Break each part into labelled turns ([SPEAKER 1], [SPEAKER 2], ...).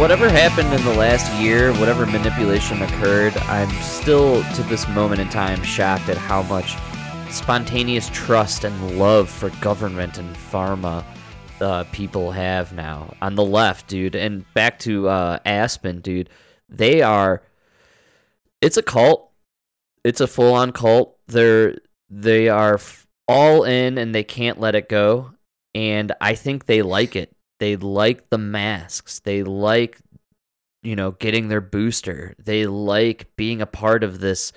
[SPEAKER 1] whatever happened in the last year, whatever manipulation occurred, I'm still to this moment in time shocked at how much spontaneous trust and love for government and pharma uh, people have now on the left, dude. And back to uh, Aspen, dude. They are. It's a cult. It's a full-on cult. They're they are all in, and they can't let it go. And I think they like it. They like the masks. They like, you know, getting their booster. They like being a part of this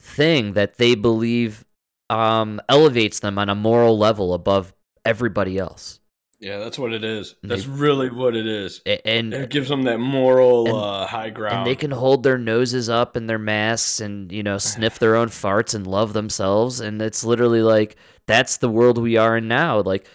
[SPEAKER 1] thing that they believe um, elevates them on a moral level above everybody else.
[SPEAKER 2] Yeah, that's what it is. That's really what it is.
[SPEAKER 1] And
[SPEAKER 2] It gives them that moral
[SPEAKER 1] and-
[SPEAKER 2] uh, high ground.
[SPEAKER 1] and they can hold their noses up in their masks and you know sniff their own farts and love themselves and it's literally like that's the world we are in now like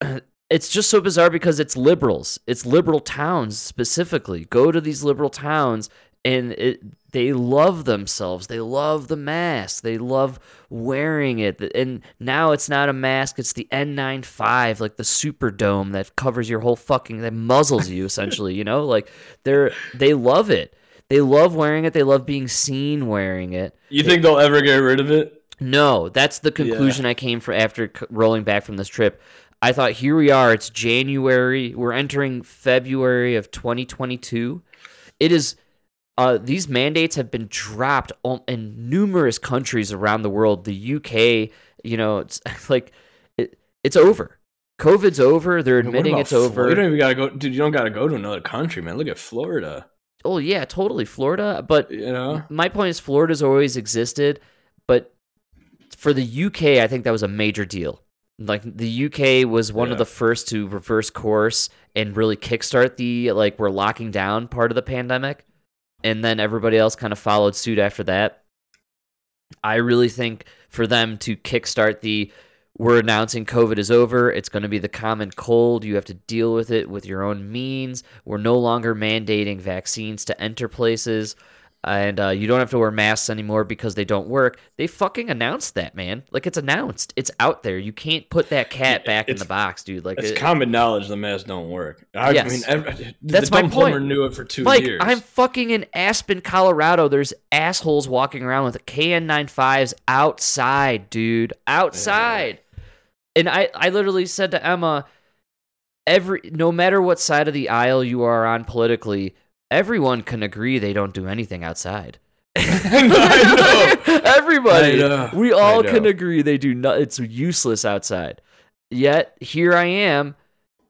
[SPEAKER 1] it's just so bizarre because it's liberals. It's liberal towns specifically. Go to these liberal towns and it, they love themselves. They love the mask. They love wearing it. And now it's not a mask. It's the n95 like the superdome that covers your whole fucking that muzzles you essentially you know? Like they're they love it. They love wearing it. They love being seen wearing it.
[SPEAKER 2] You think they'll ever get rid of it?
[SPEAKER 1] no, that's the conclusion I came for after rolling back from this trip. I thought here we are. It's January. We're entering February of 2022. It is. Uh, these mandates have been dropped in numerous countries around the world. The UK, you know, it's like it, it's over. COVID's over. They're admitting it's
[SPEAKER 2] Flo-
[SPEAKER 1] over.
[SPEAKER 2] You don't even gotta go, dude. You don't gotta go to another country, man. Look at Florida.
[SPEAKER 1] oh yeah, totally Florida. But
[SPEAKER 2] You know,
[SPEAKER 1] my point is Florida's always existed, but for the UK, I think that was a major deal. Like the UK was one
[SPEAKER 2] Yeah.
[SPEAKER 1] of the first to reverse course and really kickstart the like we're locking down part of the pandemic, and then everybody else kind of followed suit after that. I really think for them to kickstart the we're announcing COVID is over. It's going to be the common cold. You have to deal with it with your own means. We're no longer mandating vaccines to enter places. And uh, you don't have to wear masks anymore because they don't work. They fucking announced that, man. Like it's announced. It's out there. You can't put that cat back in the box, dude. Like
[SPEAKER 2] it's
[SPEAKER 1] it-
[SPEAKER 2] common knowledge the masks don't work. I
[SPEAKER 1] yes.
[SPEAKER 2] mean, every,
[SPEAKER 1] that's my point.
[SPEAKER 2] Knew it for two
[SPEAKER 1] like,
[SPEAKER 2] years.
[SPEAKER 1] I'm fucking in Aspen, Colorado. There's assholes walking around with KN95s outside, dude. Outside. And I, I literally said to Emma, every no matter what side of the aisle you are on politically, everyone can agree they don't do anything outside.
[SPEAKER 2] I
[SPEAKER 1] Everybody.
[SPEAKER 2] Know.
[SPEAKER 1] We all can agree they do not it's useless outside. Yet here I am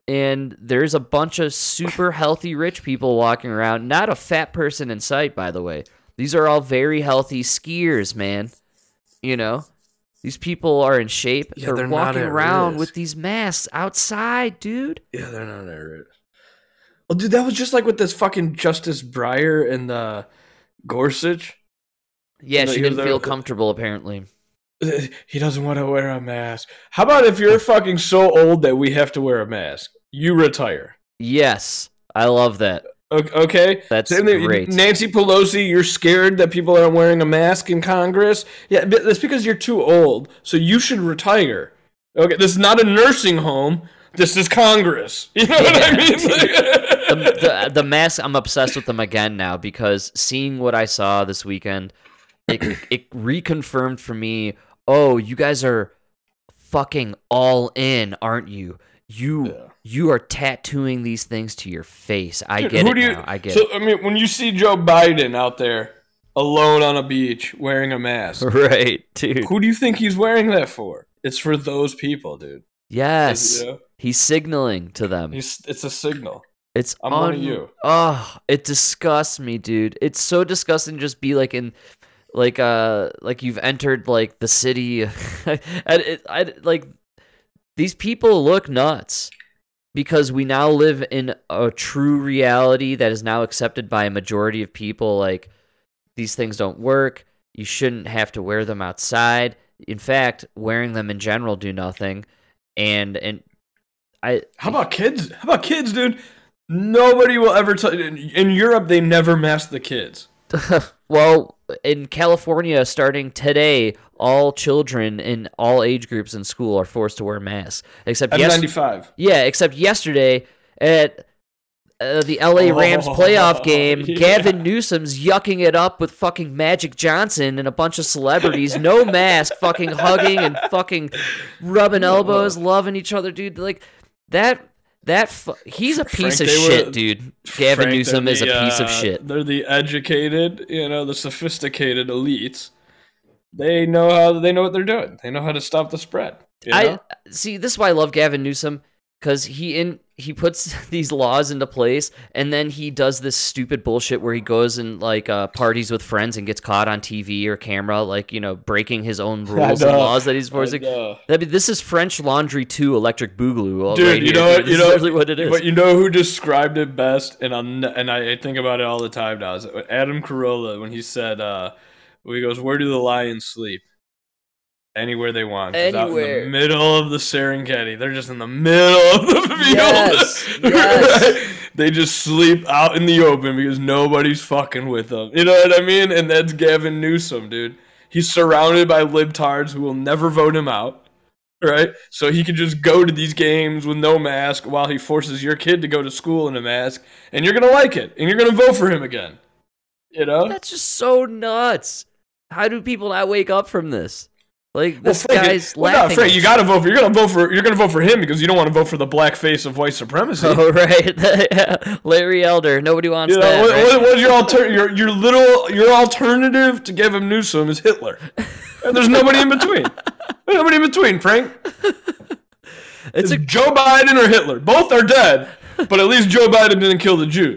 [SPEAKER 1] and there's a bunch of super healthy rich people walking around, not a fat person in sight by the way. These are all very healthy skiers, man. You know, these people are in shape.
[SPEAKER 2] Yeah,
[SPEAKER 1] they're,
[SPEAKER 2] they're
[SPEAKER 1] walking
[SPEAKER 2] at
[SPEAKER 1] around
[SPEAKER 2] risk.
[SPEAKER 1] with these masks outside, dude.
[SPEAKER 2] Yeah, they're not that rich. Well, dude, that was just like with this fucking Justice Breyer and the Gorsuch.
[SPEAKER 1] Yeah,
[SPEAKER 2] No,
[SPEAKER 1] she didn't feel comfortable apparently.
[SPEAKER 2] He doesn't want to wear a mask. How about if you're fucking so old that we have to wear a mask? You retire.
[SPEAKER 1] Yes, I love that.
[SPEAKER 2] Okay,
[SPEAKER 1] That's
[SPEAKER 2] Same
[SPEAKER 1] great.
[SPEAKER 2] Nancy Pelosi, you're scared that people aren't wearing a mask in Congress. Yeah, but that's because you're too old. So you should retire. Okay, this is not a nursing home. This is Congress. You know what I mean?
[SPEAKER 1] the, the the mask I'm obsessed with them again now because seeing what I saw this weekend, it it reconfirmed for me. Oh, you guys are fucking all in, aren't you? You
[SPEAKER 2] Yeah.
[SPEAKER 1] you are tattooing these things to your face. I
[SPEAKER 2] Dude,
[SPEAKER 1] get
[SPEAKER 2] who
[SPEAKER 1] it
[SPEAKER 2] do you-
[SPEAKER 1] now. I get
[SPEAKER 2] so I mean, when you see Joe Biden out there alone on a beach wearing a mask.
[SPEAKER 1] Right, dude.
[SPEAKER 2] who do you think he's wearing that for? It's for those people, dude.
[SPEAKER 1] Yes,
[SPEAKER 2] You know?
[SPEAKER 1] he's signaling to them.
[SPEAKER 2] He's, it's a signal.
[SPEAKER 1] It's
[SPEAKER 2] I'm one of you.
[SPEAKER 1] Oh, it disgusts me, dude. It's so disgusting to just be like in like uh like you've entered like the city and it I like these people look nuts because we now live in a true reality that is now accepted by a majority of people like these things don't work. You shouldn't have to wear them outside. In fact, wearing them in general do nothing. And and I
[SPEAKER 2] How about kids? How about kids, dude? Nobody will ever tell. In, in Europe, they never mask the kids.
[SPEAKER 1] well, in California, starting today, all children in all age groups in school are forced to wear masks. Except yes,
[SPEAKER 2] N95.
[SPEAKER 1] yeah, except yesterday at uh, the LA Rams
[SPEAKER 2] Oh,
[SPEAKER 1] playoff game,
[SPEAKER 2] yeah.
[SPEAKER 1] Gavin Newsom's yucking it up with fucking Magic Johnson and a bunch of celebrities, no mask, fucking hugging and fucking rubbing elbows, loving each other, dude. Like that. That fu- he's a piece
[SPEAKER 2] Frank,
[SPEAKER 1] of
[SPEAKER 2] they were-
[SPEAKER 1] shit, dude. Gavin
[SPEAKER 2] Frank,
[SPEAKER 1] Newsom is a
[SPEAKER 2] the,
[SPEAKER 1] piece of
[SPEAKER 2] uh,
[SPEAKER 1] shit.
[SPEAKER 2] They're the educated, you know, the sophisticated elites. They know how they know what they're doing. They know how to stop the spread. you know?
[SPEAKER 1] I see. This is why I love Gavin Newsom because he in he puts these laws into place, and then he does this stupid bullshit where he goes and like uh, parties with friends and gets caught on TV or camera, like you know, breaking his own rules and laws that he's
[SPEAKER 2] I
[SPEAKER 1] forcing.
[SPEAKER 2] know.
[SPEAKER 1] That this is French Laundry Two Electric Boogaloo.
[SPEAKER 2] Dude,
[SPEAKER 1] right
[SPEAKER 2] you know what? You know
[SPEAKER 1] literally what it is.
[SPEAKER 2] But you know who described it best, and I'm, and I think about it all the time now. Is Adam Carolla when he said, uh, when "He goes, where do the lions sleep? Anywhere they want. out in the middle of the Serengeti. They're just in the middle of the field.
[SPEAKER 1] Yes, yes.
[SPEAKER 2] They just sleep out in the open because nobody's fucking with them. You know what I mean? And that's Gavin Newsom, dude. He's surrounded by libtards who will never vote him out right? So he can just go to these games with no mask while he forces your kid to go to school in a mask, and you're gonna like it, and you're gonna vote for him again. You know?
[SPEAKER 1] That's just so nuts. How do people not wake up from this? Like this
[SPEAKER 2] Frank,
[SPEAKER 1] guy's
[SPEAKER 2] well, no. Frank, you gotta vote for. You're gonna vote for. You're gonna vote for him because you don't want to vote for the black face of white supremacy.
[SPEAKER 1] Oh right, Larry Elder. Nobody wants
[SPEAKER 2] You know,
[SPEAKER 1] that.
[SPEAKER 2] what,
[SPEAKER 1] right?
[SPEAKER 2] what, what's your alter, your your little your alternative to Gavin Newsom is Hitler, and there's nobody in between. There's nobody in between, Frank.
[SPEAKER 1] It's
[SPEAKER 2] It's
[SPEAKER 1] a
[SPEAKER 2] Joe Biden or Hitler. Both are dead, but at least Joe Biden didn't kill the Jews.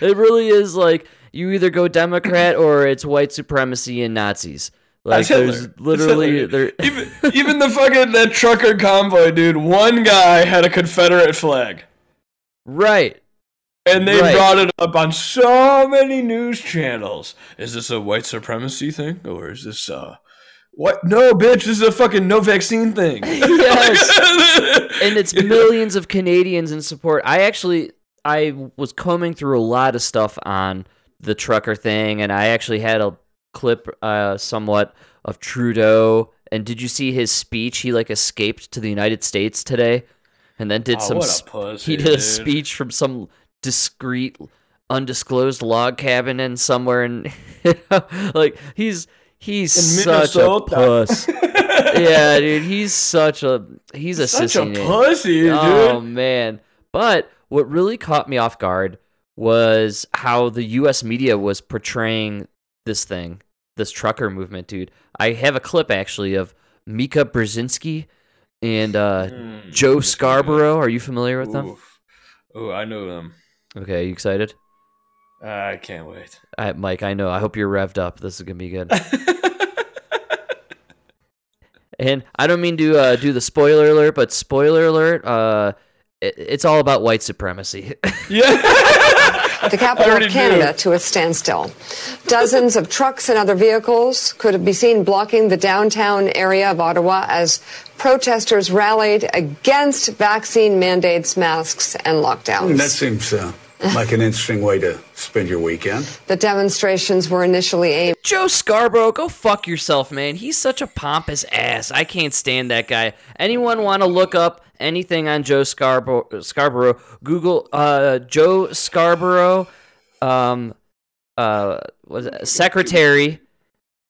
[SPEAKER 1] It really is like you either go Democrat or it's white supremacy and Nazis. Like there's literally there.
[SPEAKER 2] even even the fucking that trucker convoy, dude. One guy had a Confederate flag,
[SPEAKER 1] Right.
[SPEAKER 2] and they
[SPEAKER 1] Right.
[SPEAKER 2] brought it up on so many news channels. Is this a white supremacy thing, or is this uh? What? No, bitch. This is a fucking no vaccine thing.
[SPEAKER 1] Yes. and it's millions of Canadians in support. I actually I was combing through a lot of stuff on the trucker thing, and I actually had a clip, uh, somewhat of Trudeau. And did you see his speech? He like escaped to the United States today, and then did
[SPEAKER 2] Oh,
[SPEAKER 1] some.
[SPEAKER 2] a pussy,
[SPEAKER 1] he did a
[SPEAKER 2] dude.
[SPEAKER 1] speech from some discreet, undisclosed log cabin in somewhere, and like he's he's
[SPEAKER 2] In
[SPEAKER 1] such a puss. yeah, dude, he's such a he's a
[SPEAKER 2] Such a
[SPEAKER 1] sissy name.
[SPEAKER 2] pussy, dude.
[SPEAKER 1] Oh man! But what really caught me off guard was how the U.S. media was portraying this thing, this trucker movement, dude. I have a clip actually of Mika Brzezinski and uh,
[SPEAKER 2] Mm,
[SPEAKER 1] Joe Scarborough. Are you familiar with
[SPEAKER 2] good.
[SPEAKER 1] them?
[SPEAKER 2] Oh, I know them.
[SPEAKER 1] Okay, you excited?
[SPEAKER 2] I can't wait.
[SPEAKER 1] Mike, I know. I hope you're revved up. This is gonna be good. And I don't mean to uh, do the spoiler alert, but spoiler alert. It, it's all about white supremacy.
[SPEAKER 2] yeah.
[SPEAKER 3] the capital of Canada
[SPEAKER 2] knew.
[SPEAKER 3] to a standstill. Dozens of trucks and other vehicles could be seen blocking the downtown area of Ottawa as protesters rallied against vaccine mandates, masks, and lockdowns.
[SPEAKER 4] That seems uh, like an interesting way to spend your weekend.
[SPEAKER 3] the demonstrations were initially aimed
[SPEAKER 1] Joe Scarborough, go fuck yourself, man. He's such a pompous ass. I can't stand that guy. Anyone want to look up anything on Joe Scarborough? Scarborough Google uh, Joe Scarborough, um, uh, was it? Secretary,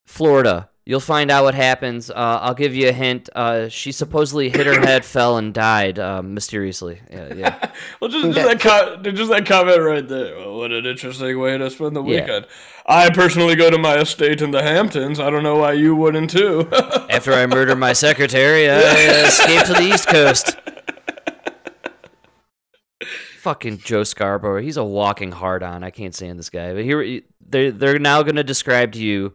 [SPEAKER 1] Florida. You'll find out what happens. Uh, I'll give you a hint. Uh, she supposedly hit her head, fell, and died uh, mysteriously. Yeah, yeah.
[SPEAKER 2] Well, just, just that co- just that comment right there. Well, what an interesting way to spend the
[SPEAKER 1] Yeah.
[SPEAKER 2] weekend. I personally go to my estate in the Hamptons. I don't know why you wouldn't too.
[SPEAKER 1] After I murder my secretary, I escaped to the East Coast. Fucking Joe Scarborough. He's a walking hard on. I can't stand this guy. But here, they're, they're now going to describe to you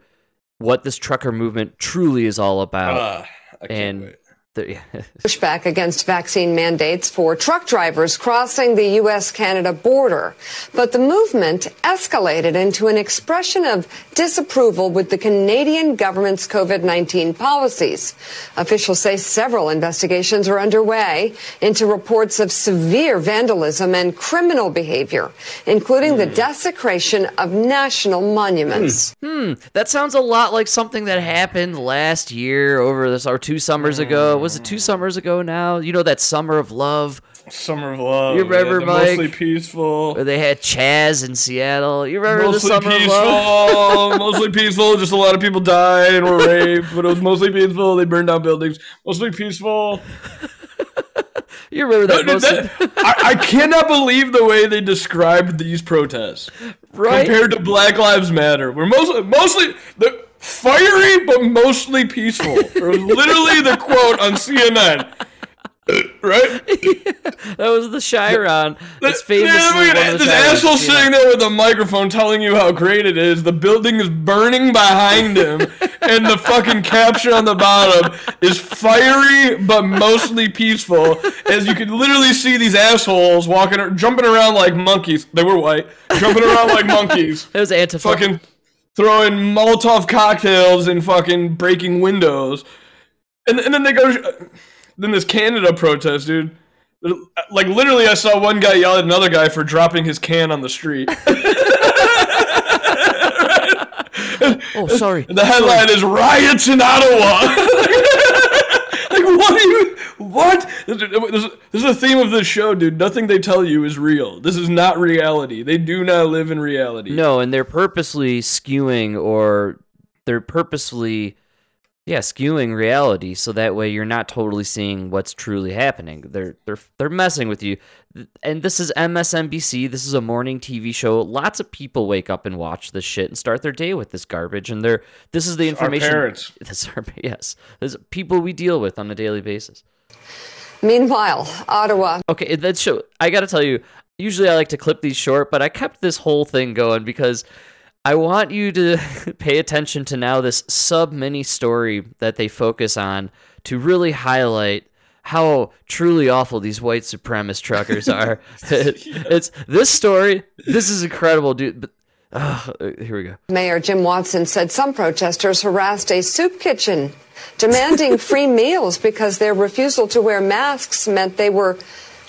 [SPEAKER 1] what this trucker movement truly is all about.
[SPEAKER 2] Ah, can't
[SPEAKER 1] and
[SPEAKER 2] wait.
[SPEAKER 3] pushback against vaccine mandates for truck drivers crossing the U.S. Canada border. But the movement escalated into an expression of disapproval with the Canadian government's COVID 19 policies. Officials say several investigations are underway into reports of severe vandalism and criminal behavior, including the hmm. desecration of national monuments. Hmm.
[SPEAKER 1] hmm, that sounds a lot like something that happened last year over this or two summers ago. Hmm. Was it two summers ago now? You know that summer of love
[SPEAKER 2] Summer of Love.
[SPEAKER 1] You remember,
[SPEAKER 2] the
[SPEAKER 1] Mike?
[SPEAKER 2] Mostly peaceful.
[SPEAKER 1] where they had Chaz in Seattle. You remember the
[SPEAKER 2] Mostly
[SPEAKER 1] summer of love?
[SPEAKER 2] peaceful, mostly peaceful. Just a lot of people died and were raped, but it was mostly peaceful. They burned down buildings. Mostly peaceful.
[SPEAKER 1] You remember that?
[SPEAKER 2] That- I, I cannot believe the way they described these protests
[SPEAKER 1] right?
[SPEAKER 2] compared to Black Lives Matter. We're mostly mostly the fiery but mostly peaceful. It was literally the quote on CNN. right?
[SPEAKER 1] That was the Chiron. It's
[SPEAKER 2] Yeah,
[SPEAKER 1] famously
[SPEAKER 2] look at
[SPEAKER 1] one
[SPEAKER 2] that.
[SPEAKER 1] of the
[SPEAKER 2] this
[SPEAKER 1] Chirons,
[SPEAKER 2] asshole
[SPEAKER 1] know.
[SPEAKER 2] sitting there with a microphone telling you how great it is. The building is burning behind him, and the fucking caption on the bottom is fiery but mostly peaceful. As you can literally see these assholes walking, jumping around like monkeys. They were white, jumping around like monkeys,
[SPEAKER 1] It was Antifa.
[SPEAKER 2] fucking throwing Molotov cocktails and fucking breaking windows. And, and then they go, then this Canada protest, dude. Like literally, I saw one guy yell at another guy for dropping his can on the street.
[SPEAKER 1] oh, sorry.
[SPEAKER 2] The headline is "Riots in Ottawa." like, what are you? What? This is, the theme of this show, dude. Nothing they tell you is real. This is not reality. They do not live in reality.
[SPEAKER 1] No, and they're purposely skewing or they're purposely yeah, skewing reality so that way you're not totally seeing what's truly happening. They're they're they're messing with you. And this is MSNBC. This is a morning TV show. Lots of people wake up and watch this shit and start their day with this garbage and they're this is the information.
[SPEAKER 2] Our
[SPEAKER 1] information
[SPEAKER 2] parents.
[SPEAKER 1] This our yes. This is people we deal with on a daily basis.
[SPEAKER 3] Meanwhile, Ottawa
[SPEAKER 1] Okay, that show. I got to tell you. Usually, I like to clip these short, but I kept this whole thing going because I want you to pay attention to now this sub mini story that they focus on to really highlight how truly awful these white supremacist truckers are. it's this story. This is incredible, dude. But uh, here we go.
[SPEAKER 3] Mayor Jim Watson said some protesters harassed a soup kitchen, demanding free meals because their refusal to wear masks meant they were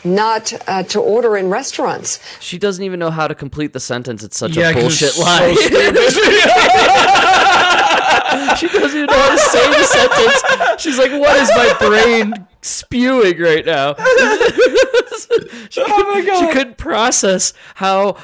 [SPEAKER 3] not uh, to order in restaurants.
[SPEAKER 1] She doesn't even know how to complete the sentence. It's such
[SPEAKER 2] Yeah,
[SPEAKER 1] a
[SPEAKER 2] 'cause
[SPEAKER 1] bullshit
[SPEAKER 2] it's so
[SPEAKER 1] lie. she doesn't even know how to say the sentence. She's like, "What is my brain spewing right now?" she,
[SPEAKER 2] Oh my God.
[SPEAKER 1] she couldn't process how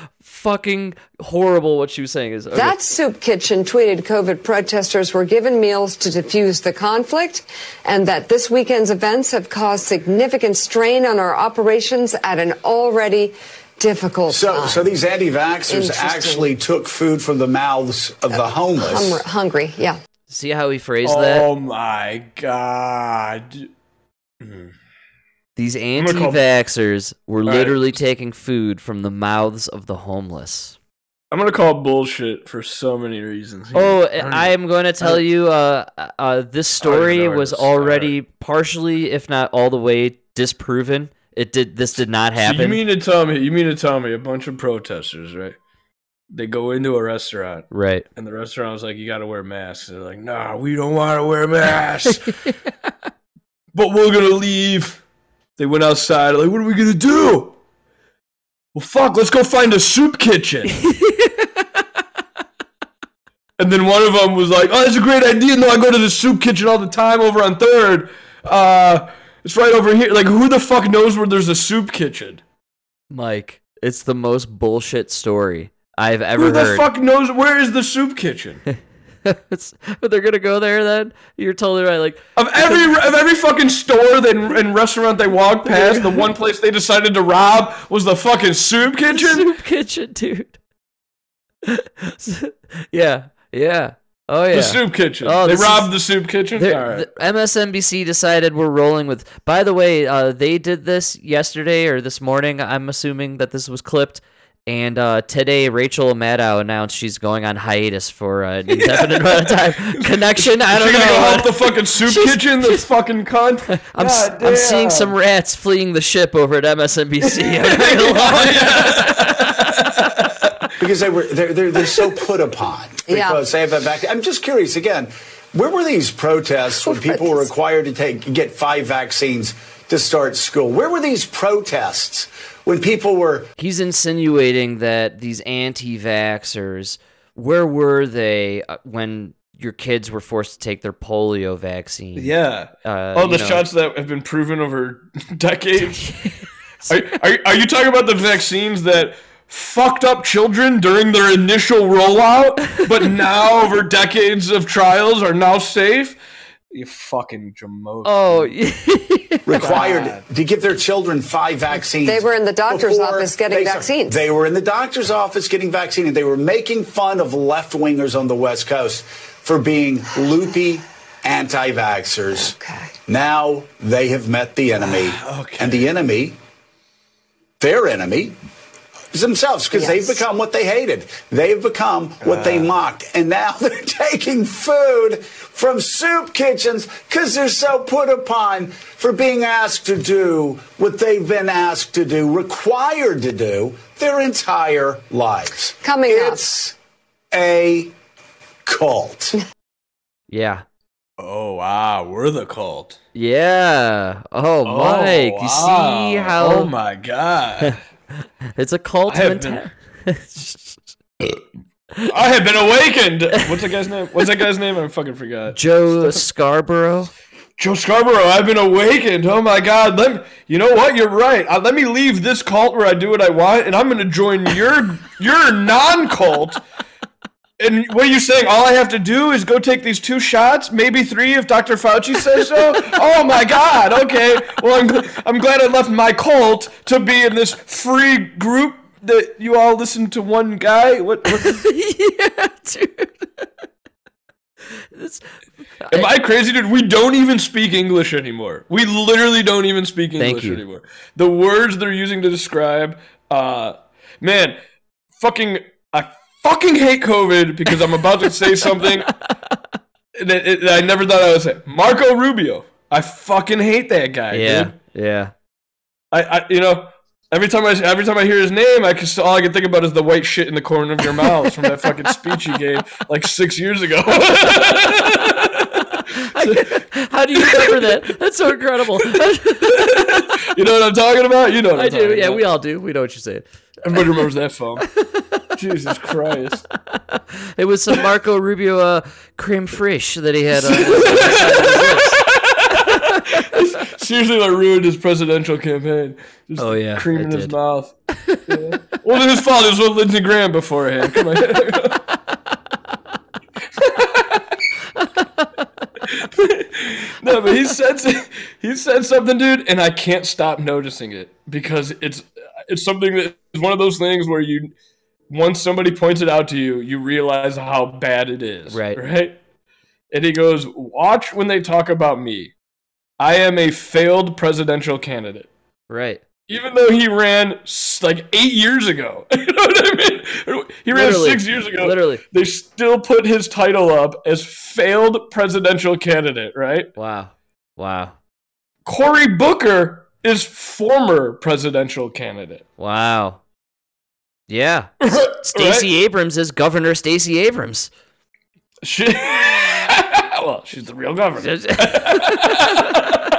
[SPEAKER 1] fucking horrible what she was saying is. Okay.
[SPEAKER 3] That soup kitchen tweeted COVID protesters were given meals to diffuse the conflict and that this weekend's events have caused significant strain on our operations at an already difficult
[SPEAKER 4] So,
[SPEAKER 3] time.
[SPEAKER 4] so these anti-vaxxers actually took food from the mouths of the uh, homeless.
[SPEAKER 3] Hungry, hungry, yeah.
[SPEAKER 1] See how he phrased that?
[SPEAKER 2] Oh my god. Hmm. These
[SPEAKER 1] anti-vaxxers were
[SPEAKER 2] right.
[SPEAKER 1] literally taking food from the mouths of the homeless.
[SPEAKER 2] I'm gonna call bullshit for so many reasons.
[SPEAKER 1] Oh,
[SPEAKER 2] I
[SPEAKER 1] am going to tell you, uh, uh, this story was already partially, if not all the way, disproven. It did. This did not
[SPEAKER 2] So
[SPEAKER 1] happen.
[SPEAKER 2] you mean to tell me? You mean to tell me a bunch of protesters, right? They go into a restaurant,
[SPEAKER 1] right?
[SPEAKER 2] and the restaurant was like, "You got to wear masks." They're like, "Nah, we don't want to wear masks, but we're gonna leave." They went outside. Like, what are we gonna do? Well, fuck. Let's go find a soup kitchen. and then one of them was like, "Oh, that's a great idea." No, I go to the soup kitchen all the time over on Third. Uh, it's right over here. Like, who the fuck knows where there's a soup kitchen?
[SPEAKER 1] Mike, it's the most bullshit story I've ever heard.
[SPEAKER 2] Who the
[SPEAKER 1] heard.
[SPEAKER 2] fuck knows where is the soup kitchen?
[SPEAKER 1] But they're gonna go there. Then you're totally right. Like,
[SPEAKER 2] Of every of every fucking store that, and restaurant they walked past, the one place they decided to rob was the fucking soup kitchen.
[SPEAKER 1] soup kitchen, dude. yeah, yeah. Oh yeah.
[SPEAKER 2] The soup kitchen.
[SPEAKER 1] Oh,
[SPEAKER 2] they robbed
[SPEAKER 1] is-
[SPEAKER 2] the soup kitchen. Right.
[SPEAKER 1] the- MSNBC decided we're rolling with. By the way, uh, they did this yesterday or this morning. I'm assuming that this was clipped. And uh, today, Rachel Maddow announced she's going on hiatus for an indefinite amount of time. Connection? I don't
[SPEAKER 2] You're gonna go help the fucking soup
[SPEAKER 1] She's-
[SPEAKER 2] kitchen. The fucking cunt.
[SPEAKER 1] I'm, s-
[SPEAKER 2] God
[SPEAKER 1] I'm seeing some rats fleeing the ship over at MSNBC. I'm not gonna lie.
[SPEAKER 4] because they were they're, they're, they're so put upon
[SPEAKER 3] Yeah.
[SPEAKER 4] because they have that back. I'm just curious again. Where were these protests when people were required to take get five vaccines to start school? Where were these protests when people were
[SPEAKER 1] He's insinuating that these anti-vaxxers, where were they uh, when your kids were forced to take their polio vaccine.
[SPEAKER 2] Yeah.
[SPEAKER 1] Uh,
[SPEAKER 2] All the
[SPEAKER 1] know.
[SPEAKER 2] shots that have been proven over decades. are, are, are you talking about the vaccines that fucked up children during their initial rollout, but now over decades of trials are now safe? You fucking jamoke.
[SPEAKER 1] Oh,
[SPEAKER 4] required to give their children five vaccines.
[SPEAKER 3] They were in the doctor's office getting
[SPEAKER 4] they-
[SPEAKER 3] vaccines.
[SPEAKER 4] They were in the doctor's office getting vaccine, and they were making fun of left wingers on the West Coast for being loopy anti-vaxxers.
[SPEAKER 3] Okay.
[SPEAKER 4] Now they have met the enemy,
[SPEAKER 2] Okay.
[SPEAKER 4] and the enemy, their enemy, is themselves because
[SPEAKER 3] Yes.
[SPEAKER 4] they've become what they hated. They've become what they uh. mocked, and now they're taking food from soup kitchens because they're so put upon for being asked to do what they've been asked to do, required to do their entire lives.
[SPEAKER 3] Coming up.
[SPEAKER 4] it's a cult.
[SPEAKER 1] yeah.
[SPEAKER 2] Oh, wow. We're the cult.
[SPEAKER 1] Yeah. Oh, oh Mike, you see how
[SPEAKER 2] Oh, my God.
[SPEAKER 1] it's a cult
[SPEAKER 2] I have
[SPEAKER 1] mentality.
[SPEAKER 2] I have been awakened. What's that guy's name? What's that guy's name? I fucking forgot.
[SPEAKER 1] Joe Scarborough.
[SPEAKER 2] Joe Scarborough, I've been awakened. Oh my God! Let me, you know what? You're right. Uh, let me leave this cult where I do what I want, and I'm going to join your your non-cult. And what are you saying? All I have to do is go take these two shots, maybe three if Dr. Fauci says so. oh my God! Okay. Well, I'm gl- I'm glad I left my cult to be in this free group that you all listen to one guy. What? what
[SPEAKER 1] yeah, dude. It's-
[SPEAKER 2] Am I crazy, dude? We don't even speak English anymore. We literally don't even speak
[SPEAKER 1] Thank
[SPEAKER 2] English
[SPEAKER 1] you.
[SPEAKER 2] anymore. The words they're using to describe, uh, man, fucking, I fucking hate COVID because I'm about to say something that, that I never thought I would say. Marco Rubio. I fucking hate that guy,
[SPEAKER 1] yeah,
[SPEAKER 2] dude.
[SPEAKER 1] yeah.
[SPEAKER 2] I, I, you know, every time I every time I hear his name, I can all I can think about is the white shit in the corner of your mouth from that fucking speech he gave like six years ago.
[SPEAKER 1] How do you remember that? That's so incredible.
[SPEAKER 2] You know what I'm talking about? You know what I'm
[SPEAKER 1] I do. Yeah,
[SPEAKER 2] about.
[SPEAKER 1] we all do. We know what you're saying.
[SPEAKER 2] Everybody remembers that phone. Jesus Christ.
[SPEAKER 1] It was some Marco Rubio uh, creme fraiche that he had. On
[SPEAKER 2] Seriously, that ruined his presidential campaign. Just
[SPEAKER 1] Oh, yeah,
[SPEAKER 2] cream in his mouth. Yeah. Well, his fault. It was with Lindsey Graham beforehand. Come on. no, but he said he said something, dude, and I can't stop noticing it because it's it's something that is one of those things where you once somebody points it out to you, you realize how bad it is.
[SPEAKER 1] Right.
[SPEAKER 2] Right. And he goes, "Watch when they talk about me. I am a failed presidential candidate."
[SPEAKER 1] right.
[SPEAKER 2] even though he ran like eight years ago. you know what I mean? He ran
[SPEAKER 1] Literally.
[SPEAKER 2] six years ago.
[SPEAKER 1] Literally.
[SPEAKER 2] They still put his title up as failed presidential candidate, right?
[SPEAKER 1] Wow. Wow.
[SPEAKER 2] Cory Booker is former presidential candidate.
[SPEAKER 1] Wow. Yeah.
[SPEAKER 2] Right?
[SPEAKER 1] Stacey Abrams is Governor Stacey Abrams.
[SPEAKER 2] She, well, she's the real governor.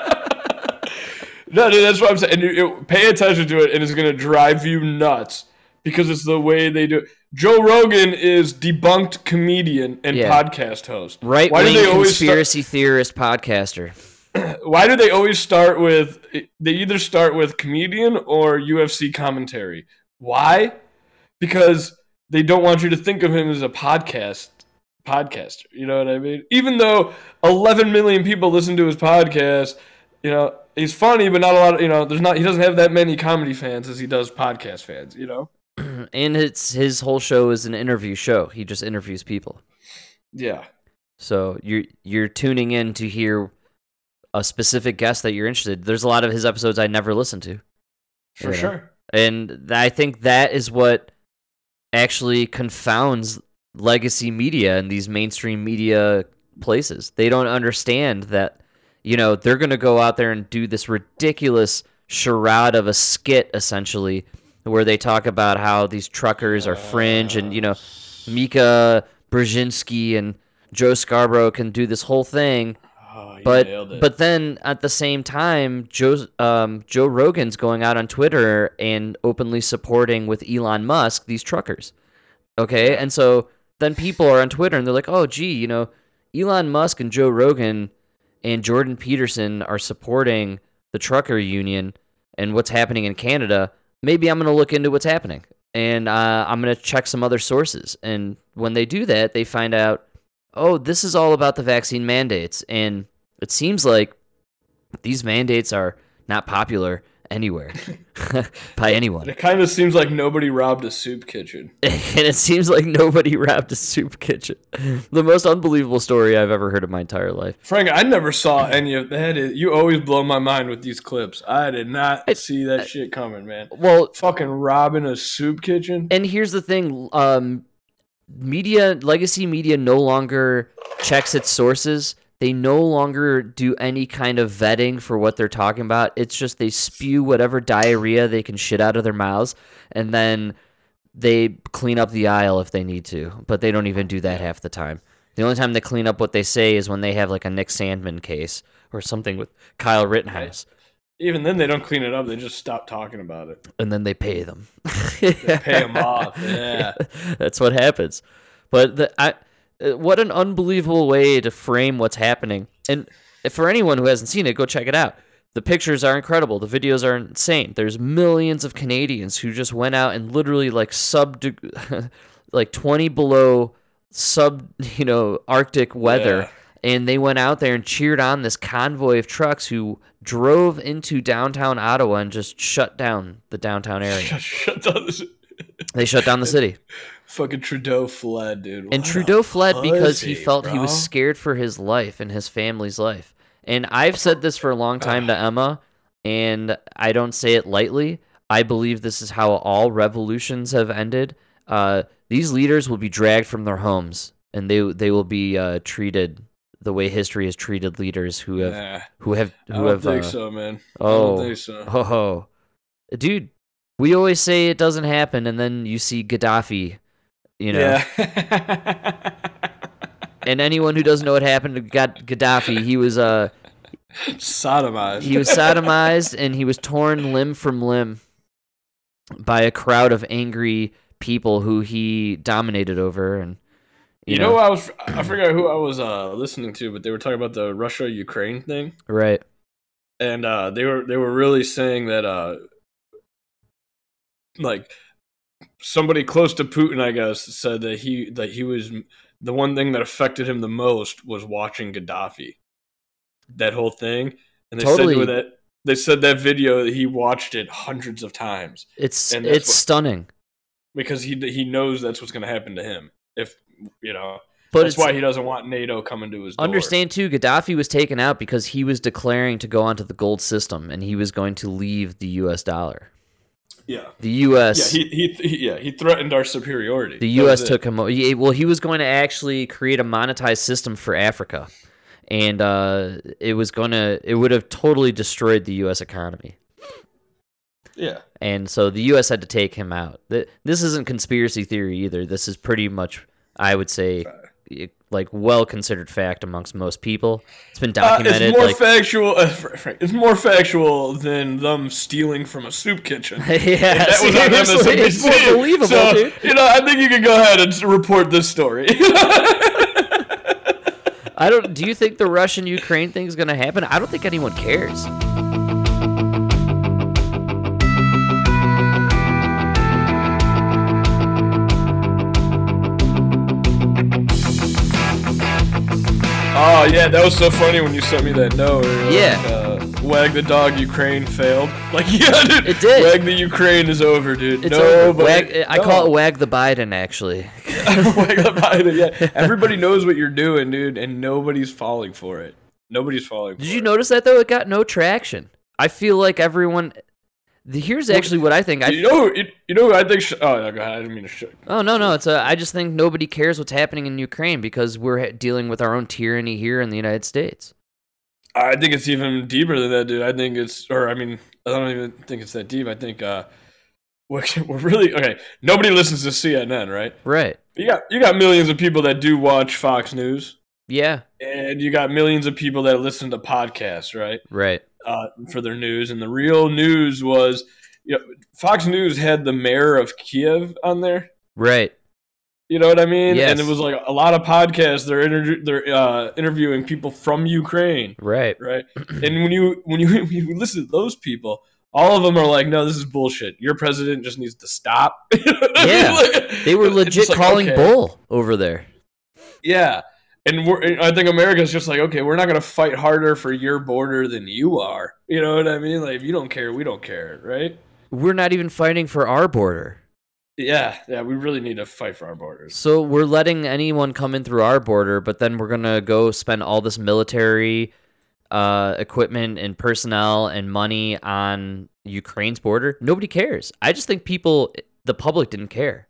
[SPEAKER 2] No, dude, that's what I'm saying. And you, you- pay attention to it, and it's going to drive you nuts because it's the way they do it. Joe Rogan is debunked comedian and
[SPEAKER 1] Yeah.
[SPEAKER 2] podcast host.
[SPEAKER 1] Right
[SPEAKER 2] Why do
[SPEAKER 1] wing
[SPEAKER 2] they always start,
[SPEAKER 1] conspiracy theorist podcaster.
[SPEAKER 2] Why do they always start with? They either start with comedian or UFC commentary. Why? Because they don't want you to think of him as a podcast podcaster. You know what I mean? Even though 11 million people listen to his podcast, you know he's funny, but not a lot. Of, you know, there's not. He doesn't have that many comedy fans as he does podcast fans. You know?
[SPEAKER 1] And it's his whole show is an interview show. He just interviews people.
[SPEAKER 2] Yeah.
[SPEAKER 1] So you're you're tuning in to hear a specific guest that you're interested. There's a lot of his episodes I never listened to.
[SPEAKER 2] For
[SPEAKER 1] You know?
[SPEAKER 2] sure.
[SPEAKER 1] And I think that is what actually confounds legacy media and these mainstream media places. They don't understand that, you know, they're going to go out there and do this ridiculous charade of a skit, essentially, where they talk about how these truckers are fringe and, you know, Mika Brzezinski and Joe Scarborough can do this whole thing
[SPEAKER 2] Oh,
[SPEAKER 1] but but then at the same time, Joe um, Joe Rogan's going out on Twitter and openly supporting with Elon Musk these truckers. Okay, and so then people are on Twitter and they're like, "Oh, gee, you know, Elon Musk and Joe Rogan and Jordan Peterson are supporting the trucker union and what's happening in Canada, maybe I'm going to look into what's happening and uh, I'm going to check some other sources. And when they do that, they find out, oh, this is all about the vaccine mandates. And it seems like these mandates are not popular anywhere by anyone.
[SPEAKER 2] It kind of seems like nobody robbed a soup kitchen.
[SPEAKER 1] and it seems like nobody robbed a soup kitchen. The most unbelievable story I've ever heard in my entire life.
[SPEAKER 2] Frank, I never saw any of that. You always blow my mind with these clips. I did not see that shit coming, man.
[SPEAKER 1] Well,
[SPEAKER 2] Fucking robbing a soup kitchen.
[SPEAKER 1] and here's the thing um media legacy media no longer checks its sources they no longer do any kind of vetting for what they're talking about it's just they spew whatever diarrhea they can shit out of their mouths and then they clean up the aisle if they need to but they don't even do that half the time the only time they clean up what they say is when they have like a nick Sandmann case or something with kyle rittenhouse
[SPEAKER 2] Even then, they don't clean it up. They just stop talking about it.
[SPEAKER 1] and then they pay them
[SPEAKER 2] They pay them off. Yeah.
[SPEAKER 1] That's what happens. But the, I, Uh, what an unbelievable way to frame what's happening. And for anyone who hasn't seen it, go check it out. The pictures are incredible. The videos are insane. There's millions of Canadians who just went out and literally like sub like 20 below sub, you know, arctic weather
[SPEAKER 2] Yeah.
[SPEAKER 1] and they went out there and cheered on this convoy of trucks who drove into downtown Ottawa and just shut down the downtown area.
[SPEAKER 2] Shut down this.
[SPEAKER 1] They shut down the city.
[SPEAKER 2] Fucking Trudeau fled, dude.
[SPEAKER 1] And Trudeau fled because he felt he was scared for his life and his family's life. And I've said this for a long time to Emma, and I don't say it lightly. I believe this is how all revolutions have ended. Uh, these leaders will be dragged from their homes, and they they will be uh, treated the way history has treated leaders who have
[SPEAKER 2] Nah,
[SPEAKER 1] who have
[SPEAKER 2] I
[SPEAKER 1] who
[SPEAKER 2] don't
[SPEAKER 1] have.
[SPEAKER 2] think
[SPEAKER 1] uh,
[SPEAKER 2] so, man. I
[SPEAKER 1] oh.
[SPEAKER 2] don't think so.
[SPEAKER 1] Ho ho, dude. We always say it doesn't happen, and then you see Gaddafi. You know,
[SPEAKER 2] Yeah.
[SPEAKER 1] and anyone who doesn't know what happened to Gad- Gaddafi, he was uh
[SPEAKER 2] Sodomized.
[SPEAKER 1] he was sodomized and he was torn limb from limb by a crowd of angry people who he dominated over and you,
[SPEAKER 2] You know, I was I forgot who I was uh, listening to, but they were talking about the Russia Ukraine thing,
[SPEAKER 1] right
[SPEAKER 2] and uh, they were they were really saying that uh, like somebody close to Putin, I guess, said that he that he was the one thing that affected him the most was watching Gaddafi, that whole thing, and they
[SPEAKER 1] Totally.
[SPEAKER 2] said that they said that video that he watched it hundreds of times
[SPEAKER 1] it's it's
[SPEAKER 2] what-
[SPEAKER 1] stunning
[SPEAKER 2] because he he knows that's what's going to happen to him if you know.
[SPEAKER 1] but
[SPEAKER 2] that's why he doesn't want NATO coming to his door.
[SPEAKER 1] understand too Gaddafi was taken out because he was declaring to go onto the gold system and he was going to leave the US dollar
[SPEAKER 2] Yeah.
[SPEAKER 1] the US
[SPEAKER 2] Yeah, he, he, yeah he threatened our superiority.
[SPEAKER 1] The
[SPEAKER 2] That
[SPEAKER 1] U.S. took him. Well, he was going to actually create a monetized system for Africa, and uh, it was going to. It would have totally destroyed the U.S. economy,
[SPEAKER 2] Yeah,
[SPEAKER 1] and so the U.S. had to take him out. This isn't conspiracy theory either. This is pretty much, I would say, like well considered fact amongst most people. It's been
[SPEAKER 2] uh,
[SPEAKER 1] documented.
[SPEAKER 2] it's more
[SPEAKER 1] like,
[SPEAKER 2] factual. Uh, it's more factual than them stealing from a soup kitchen.
[SPEAKER 1] yeah,
[SPEAKER 2] That was on
[SPEAKER 1] seriously, it's more
[SPEAKER 2] MSNBC.
[SPEAKER 1] believable,
[SPEAKER 2] So,
[SPEAKER 1] dude.
[SPEAKER 2] You know, I think you can go ahead and report this story.
[SPEAKER 1] I don't. Do you think the Russian Ukraine thing is going to happen? I don't think anyone cares.
[SPEAKER 2] Oh yeah, that was so funny when you sent me that note.
[SPEAKER 1] Yeah.
[SPEAKER 2] like, uh, wag the dog. Ukraine failed. Like yeah, dude.
[SPEAKER 1] It did.
[SPEAKER 2] Wag the Ukraine is over, dude.
[SPEAKER 1] It's
[SPEAKER 2] no,
[SPEAKER 1] over. Wag, I call it wag the Biden. Actually,
[SPEAKER 2] Wag the Biden, yeah. Everybody knows what you're doing, dude, and nobody's falling for it. Nobody's falling.
[SPEAKER 1] Did you
[SPEAKER 2] it.
[SPEAKER 1] notice that though? It got no traction. I feel like everyone. The- Here's actually what I think. I
[SPEAKER 2] You know, you, you know, I think. Sh- oh, no, go ahead. I didn't mean to. Sh-
[SPEAKER 1] oh no no. It's a, I just think nobody cares what's happening in Ukraine because we're ha- dealing with our own tyranny here in the United States.
[SPEAKER 2] I think it's even deeper than that, dude. I think it's, or I mean, I don't even think it's that deep. I think uh, we're, we're really okay. Nobody listens to CNN, right?
[SPEAKER 1] Right.
[SPEAKER 2] You got you got millions of people that do watch Fox News,
[SPEAKER 1] Yeah.
[SPEAKER 2] and you got millions of people that listen to podcasts, right?
[SPEAKER 1] Right.
[SPEAKER 2] Uh, for their news, and the real news was, you know, Fox News had the mayor of Kiev on there,
[SPEAKER 1] Right.
[SPEAKER 2] You know what I mean?
[SPEAKER 1] Yes.
[SPEAKER 2] And it was like a lot of podcasts. They're inter- they're uh, interviewing people from Ukraine,
[SPEAKER 1] Right.
[SPEAKER 2] right? and when you when you when you listen to those people, all of them are like, "No, this is bullshit. Your president just needs to stop."
[SPEAKER 1] Yeah. They were legit
[SPEAKER 2] like,
[SPEAKER 1] calling
[SPEAKER 2] okay.
[SPEAKER 1] bull over there.
[SPEAKER 2] Yeah. And we're, and I think America's just like, okay, we're not going to fight harder for your border than you are. You know what I mean? Like, if you don't care, we don't care, right?
[SPEAKER 1] We're not even fighting for our border.
[SPEAKER 2] Yeah, yeah, we really need to fight for our borders.
[SPEAKER 1] So we're letting anyone come in through our border, but then we're gonna go spend all this military uh, equipment and personnel and money on Ukraine's border. Nobody cares. I just think people, the public, didn't care,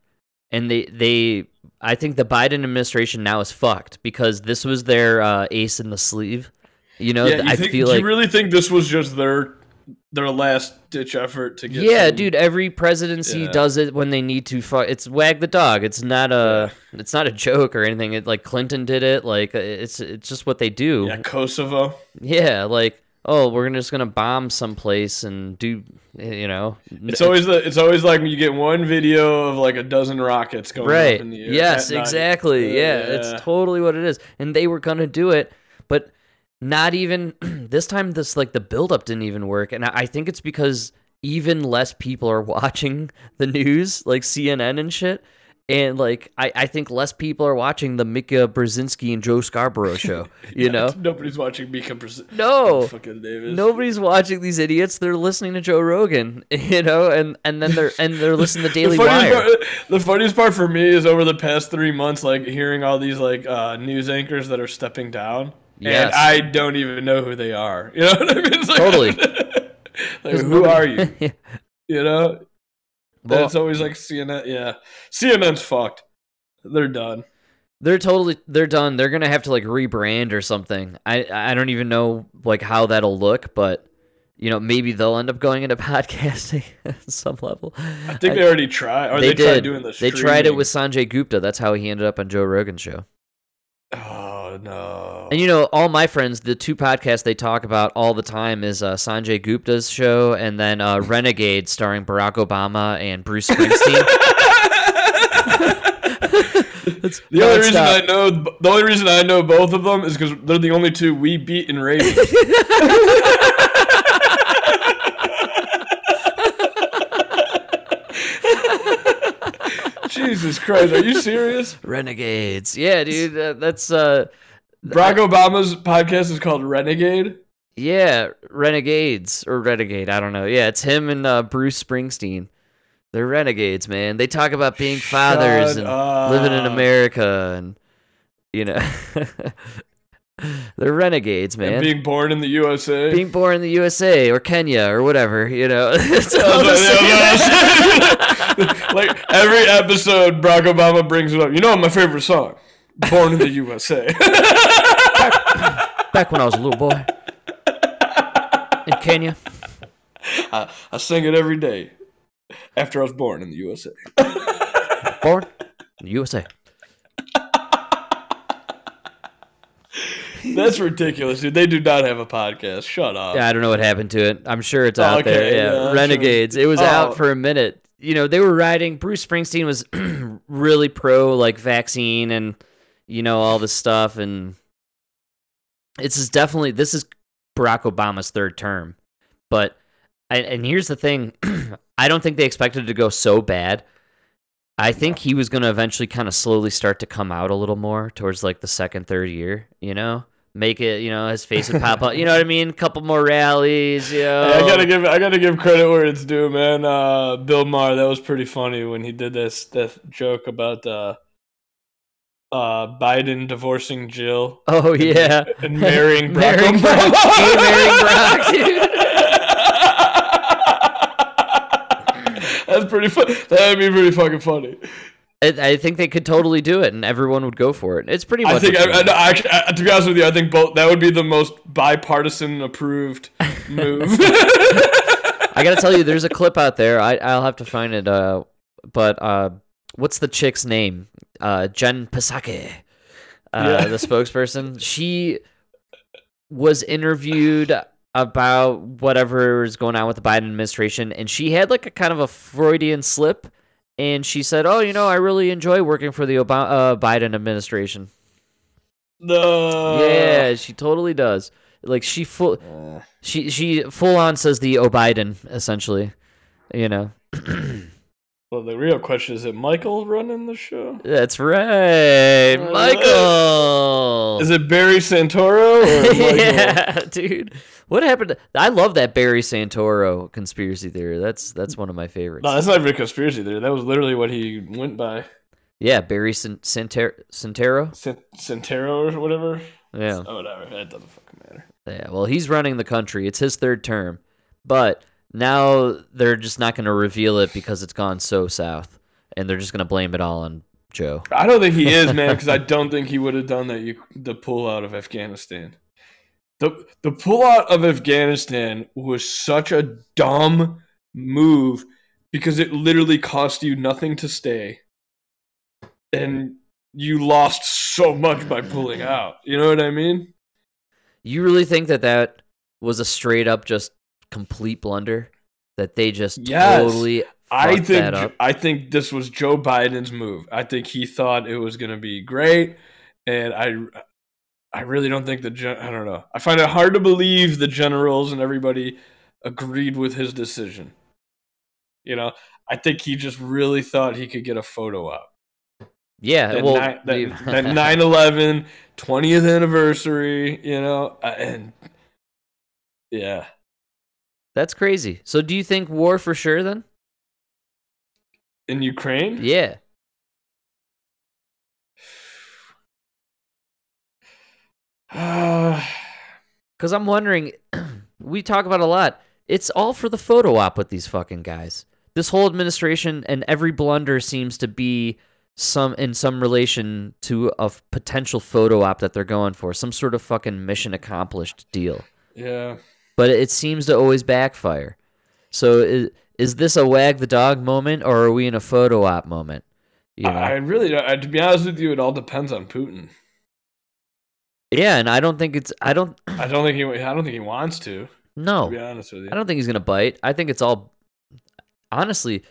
[SPEAKER 1] and they they. I think the Biden administration now is fucked because this was their uh, ace in the sleeve. You know,
[SPEAKER 2] yeah, you
[SPEAKER 1] I
[SPEAKER 2] think,
[SPEAKER 1] feel
[SPEAKER 2] do
[SPEAKER 1] like
[SPEAKER 2] you really think this was just their their last ditch effort to get?
[SPEAKER 1] yeah,
[SPEAKER 2] some-
[SPEAKER 1] dude. Every presidency
[SPEAKER 2] Yeah.
[SPEAKER 1] does it when they need to. Fu- it's wag the dog. It's not a. It's not a joke or anything. It, like Clinton did it. Like it's it's just what they do.
[SPEAKER 2] Yeah, Kosovo.
[SPEAKER 1] Yeah, like oh, we're just gonna bomb someplace and do. You know.
[SPEAKER 2] It's always the. It's always like you get one video of like a dozen rockets going
[SPEAKER 1] right.
[SPEAKER 2] up in the air.
[SPEAKER 1] Yes, exactly.
[SPEAKER 2] Uh,
[SPEAKER 1] yeah, it's totally what it is. And they were gonna do it, but not even this time. This like the buildup didn't even work, and I think it's because even less people are watching the news, like CNN and shit. And like I, I think less people are watching the Mika Brzezinski and Joe Scarborough show. You know,
[SPEAKER 2] nobody's watching Mika. Pres-
[SPEAKER 1] no,
[SPEAKER 2] fucking Davis.
[SPEAKER 1] nobody's watching these idiots. They're listening to Joe Rogan. You know, and and then they're and they're listening to Daily
[SPEAKER 2] the
[SPEAKER 1] Wire.
[SPEAKER 2] part, the funniest part for me is over the past three months, like hearing all these like uh, news anchors that are stepping down,
[SPEAKER 1] Yes.
[SPEAKER 2] and I don't even know who they are. You know what I mean? Like,
[SPEAKER 1] Totally.
[SPEAKER 2] like, who are you? You know,
[SPEAKER 1] Well-
[SPEAKER 2] it's always like CNN. Yeah, CNN's fucked. They're done.
[SPEAKER 1] They're totally they're done. They're gonna have to like rebrand or something. I I don't even know like how that'll look, but you know maybe they'll end up going into podcasting at some level.
[SPEAKER 2] I think they already tried. Or
[SPEAKER 1] they,
[SPEAKER 2] they,
[SPEAKER 1] did.
[SPEAKER 2] tried doing the.
[SPEAKER 1] they tried it with Sanjay Gupta. That's how he ended up on Joe Rogan's show.
[SPEAKER 2] Oh no.
[SPEAKER 1] And you know, all my friends, the two podcasts they talk about all the time is uh, Sanjay Gupta's show and then uh, Renegade, starring Barack Obama and Bruce Springsteen. It's
[SPEAKER 2] The only reason
[SPEAKER 1] nonstop.
[SPEAKER 2] I know, the only reason I know both of them is because they're the only two we beat in ratings. Jesus Christ, are you serious?
[SPEAKER 1] Renegades, yeah, dude, uh, that's uh,
[SPEAKER 2] Barack Obama's podcast is called Renegade.
[SPEAKER 1] Yeah, Renegades or Renegade. I don't know. Yeah, it's him and uh, Bruce Springsteen. They're renegades, man. They talk about being fathers
[SPEAKER 2] Shut
[SPEAKER 1] and living in. America, and you know, they're renegades, man.
[SPEAKER 2] And being born in the USA.
[SPEAKER 1] Being born in the USA or Kenya or whatever, you know. It's
[SPEAKER 2] I
[SPEAKER 1] all
[SPEAKER 2] was
[SPEAKER 1] the
[SPEAKER 2] like-
[SPEAKER 1] same.
[SPEAKER 2] I was like- like every episode, Barack Obama brings it up. You know my favorite song, "Born in the USA."
[SPEAKER 1] Back when I was a little boy in Kenya.
[SPEAKER 2] I, I sing it every day after I was born in the USA.
[SPEAKER 1] Born in the USA.
[SPEAKER 2] That's ridiculous, dude. They do not have a podcast. Shut up.
[SPEAKER 1] Yeah, I don't know what happened to it. I'm sure it's oh, out
[SPEAKER 2] okay,
[SPEAKER 1] there. Yeah,
[SPEAKER 2] yeah,
[SPEAKER 1] Renegades.
[SPEAKER 2] sure.
[SPEAKER 1] It was
[SPEAKER 2] Oh.
[SPEAKER 1] out for a minute. You know, they were riding. Bruce Springsteen was really pro like vaccine and you know all this stuff, and this is definitely this is Barack Obama's third term, but and, and here's the thing, I don't think they expected it to go so bad. I think he was going to eventually kind of slowly start to come out a little more towards like the second, third year, you know? Make it, you know, his face would pop up. You know what I mean? couple more rallies, you know.
[SPEAKER 2] Hey, I gotta give I gotta give credit where it's due, man. Uh, Bill Maher, that was pretty funny when he did this that joke about uh, uh, Biden divorcing Jill
[SPEAKER 1] Oh, yeah.
[SPEAKER 2] and marrying Barack
[SPEAKER 1] Marrying
[SPEAKER 2] Obama.
[SPEAKER 1] Barack- marrying Barack, dude.
[SPEAKER 2] That's pretty fun. That'd be pretty fucking funny.
[SPEAKER 1] I, I think they could totally do it, and everyone would go for it. It's pretty much.
[SPEAKER 2] I think, I, I, actually, to be honest with you, I think both that would be the most bipartisan approved move.
[SPEAKER 1] I gotta tell you, there's a clip out there. I I'll have to find it. Uh, but uh, what's the chick's name? Uh, Jen Psaki, uh,
[SPEAKER 2] Yeah.
[SPEAKER 1] the spokesperson. She was interviewed about whatever is going on with the Biden administration, and she had like a kind of a Freudian slip, and she said, "Oh, you know, I really enjoy working for the Obama, uh, Biden administration."
[SPEAKER 2] No.
[SPEAKER 1] yeah, she totally does. Like she full, she she full on says the O'Biden essentially. You know,
[SPEAKER 2] Well, the real question is: Is it Michael running the show?
[SPEAKER 1] that's right,
[SPEAKER 2] Uh,
[SPEAKER 1] Michael.
[SPEAKER 2] Is it Barry Santoro or
[SPEAKER 1] yeah, dude. What happened? To, I love that Barry Santoro conspiracy theory. That's that's one of my favorites.
[SPEAKER 2] No, that's not even a conspiracy theory. That was literally what he went by.
[SPEAKER 1] yeah, Barry San- Santer- Santero.
[SPEAKER 2] Sant- Santero or whatever.
[SPEAKER 1] Yeah.
[SPEAKER 2] Oh, whatever. It doesn't fucking matter.
[SPEAKER 1] Yeah, well, he's running the country. It's his third term, but now they're just not going to reveal it because it's gone so south, and they're just going to blame it all on Joe.
[SPEAKER 2] I don't think he is, man, because I don't think he would have done that. You, the pull out of Afghanistan. The the pull out of Afghanistan was such a dumb move because it literally cost you nothing to stay, and you lost so much by pulling out. You know what I mean?
[SPEAKER 1] You really think that that was a straight up just complete blunder? That they just
[SPEAKER 2] Yes.
[SPEAKER 1] totally
[SPEAKER 2] I think? I think this was Joe Biden's move. I think he thought it was going to be great, and I I really don't think the gen- I don't know. I find it hard to believe the generals and everybody agreed with his decision. You know, I think he just really thought he could get a photo up.
[SPEAKER 1] Yeah,
[SPEAKER 2] That,
[SPEAKER 1] well,
[SPEAKER 2] ni- that,
[SPEAKER 1] the-
[SPEAKER 2] that 9/11 20th anniversary, you know, uh, and yeah.
[SPEAKER 1] That's crazy. So, do you think war for sure then?
[SPEAKER 2] In Ukraine?
[SPEAKER 1] Yeah. Because I'm wondering, we talk about a lot. It's all for the photo op with these fucking guys. This whole administration and every blunder seems to be some in some relation to a potential photo op that they're going for, some sort of fucking mission accomplished deal.
[SPEAKER 2] yeah.
[SPEAKER 1] But it seems to always backfire. So is, is this a wag the dog moment or are we in a photo op moment? You know?
[SPEAKER 2] I I really, don't- I, to be honest with you, it all depends on Putin.
[SPEAKER 1] yeah, and I don't think it's I don't
[SPEAKER 2] I don't think he, I don't think he wants to.
[SPEAKER 1] no.
[SPEAKER 2] To be honest with you,
[SPEAKER 1] I don't think he's gonna bite. I think it's all honestly.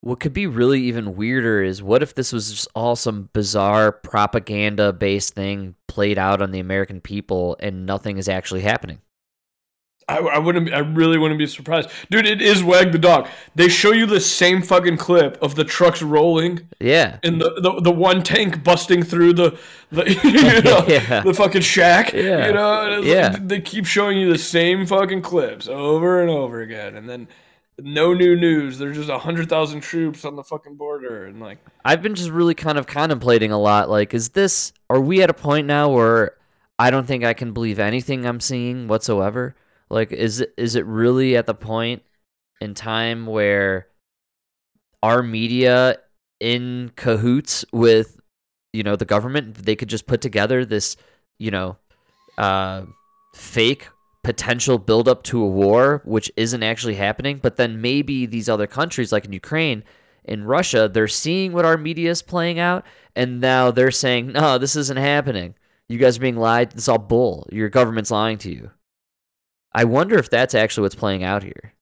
[SPEAKER 1] What could be really even weirder is what if this was just all some bizarre propaganda based thing played out on the American people and nothing is actually happening.
[SPEAKER 2] I, I wouldn't. I really wouldn't be surprised, dude. It is wag the dog. They show you the same fucking clip of the trucks rolling
[SPEAKER 1] Yeah.
[SPEAKER 2] and the, the, the one tank busting through the the you know,
[SPEAKER 1] Yeah.
[SPEAKER 2] the fucking shack.
[SPEAKER 1] Yeah.
[SPEAKER 2] You know,
[SPEAKER 1] Yeah.
[SPEAKER 2] like they keep showing you the same fucking clips over and over again, and then no new news. There's just a hundred thousand troops on the fucking border, and like
[SPEAKER 1] I've been just really kind of contemplating a lot. Like, is this, are we at a point now where I don't think I can believe anything I'm seeing whatsoever? Like, is it, is it really at the point in time where our media in cahoots with, you know, the government, they could just put together this, you know, uh, fake potential buildup to a war, which isn't actually happening. But then maybe these other countries, like in Ukraine, in Russia, they're seeing what our media is playing out, and now they're saying, "No, this isn't happening. You guys are being lied. Is all bull. Your government's lying to you." I wonder if that's actually what's playing out here.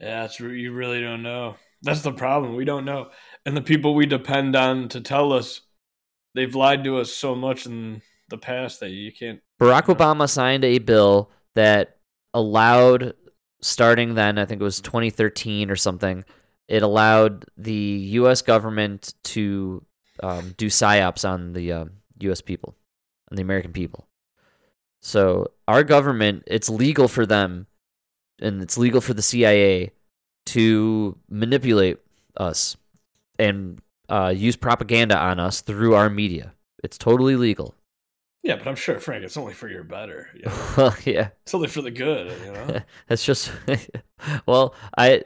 [SPEAKER 2] Yeah, it's re- you really don't know. That's the problem. We don't know, and the people we depend on to tell us, they've lied to us so much in the past that you can't.
[SPEAKER 1] Barack Obama signed a bill that allowed, starting then, I think it was 2013 or something, it allowed the U.S. government to um, do psyops on the um U.S. people, on the American people. So our government, it's legal for them, and it's legal for the CIA to manipulate us and uh, use propaganda on us through our media. It's totally legal.
[SPEAKER 2] Yeah, but I'm sure, Frank, it's only for your better. You know?
[SPEAKER 1] Well, yeah.
[SPEAKER 2] It's only for the good. You know.
[SPEAKER 1] That's just well, I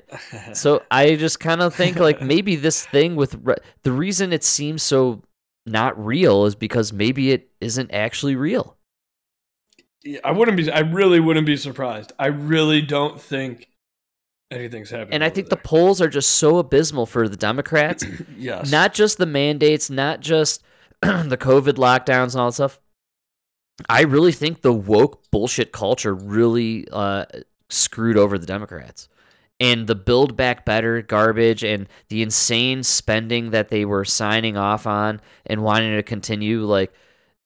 [SPEAKER 1] so I just kind of think like maybe this thing with re- the reason it seems so not real is because maybe it isn't actually real.
[SPEAKER 2] Yeah, I wouldn't be. I really wouldn't be surprised. I really don't think anything's happening.
[SPEAKER 1] And I think the polls are just so abysmal for the Democrats.
[SPEAKER 2] yes,
[SPEAKER 1] not just the mandates, not just the COVID lockdowns and all that stuff. I really think the woke bullshit culture really uh, screwed over the Democrats. and the build back better garbage and the insane spending that they were signing off on and wanting to continue like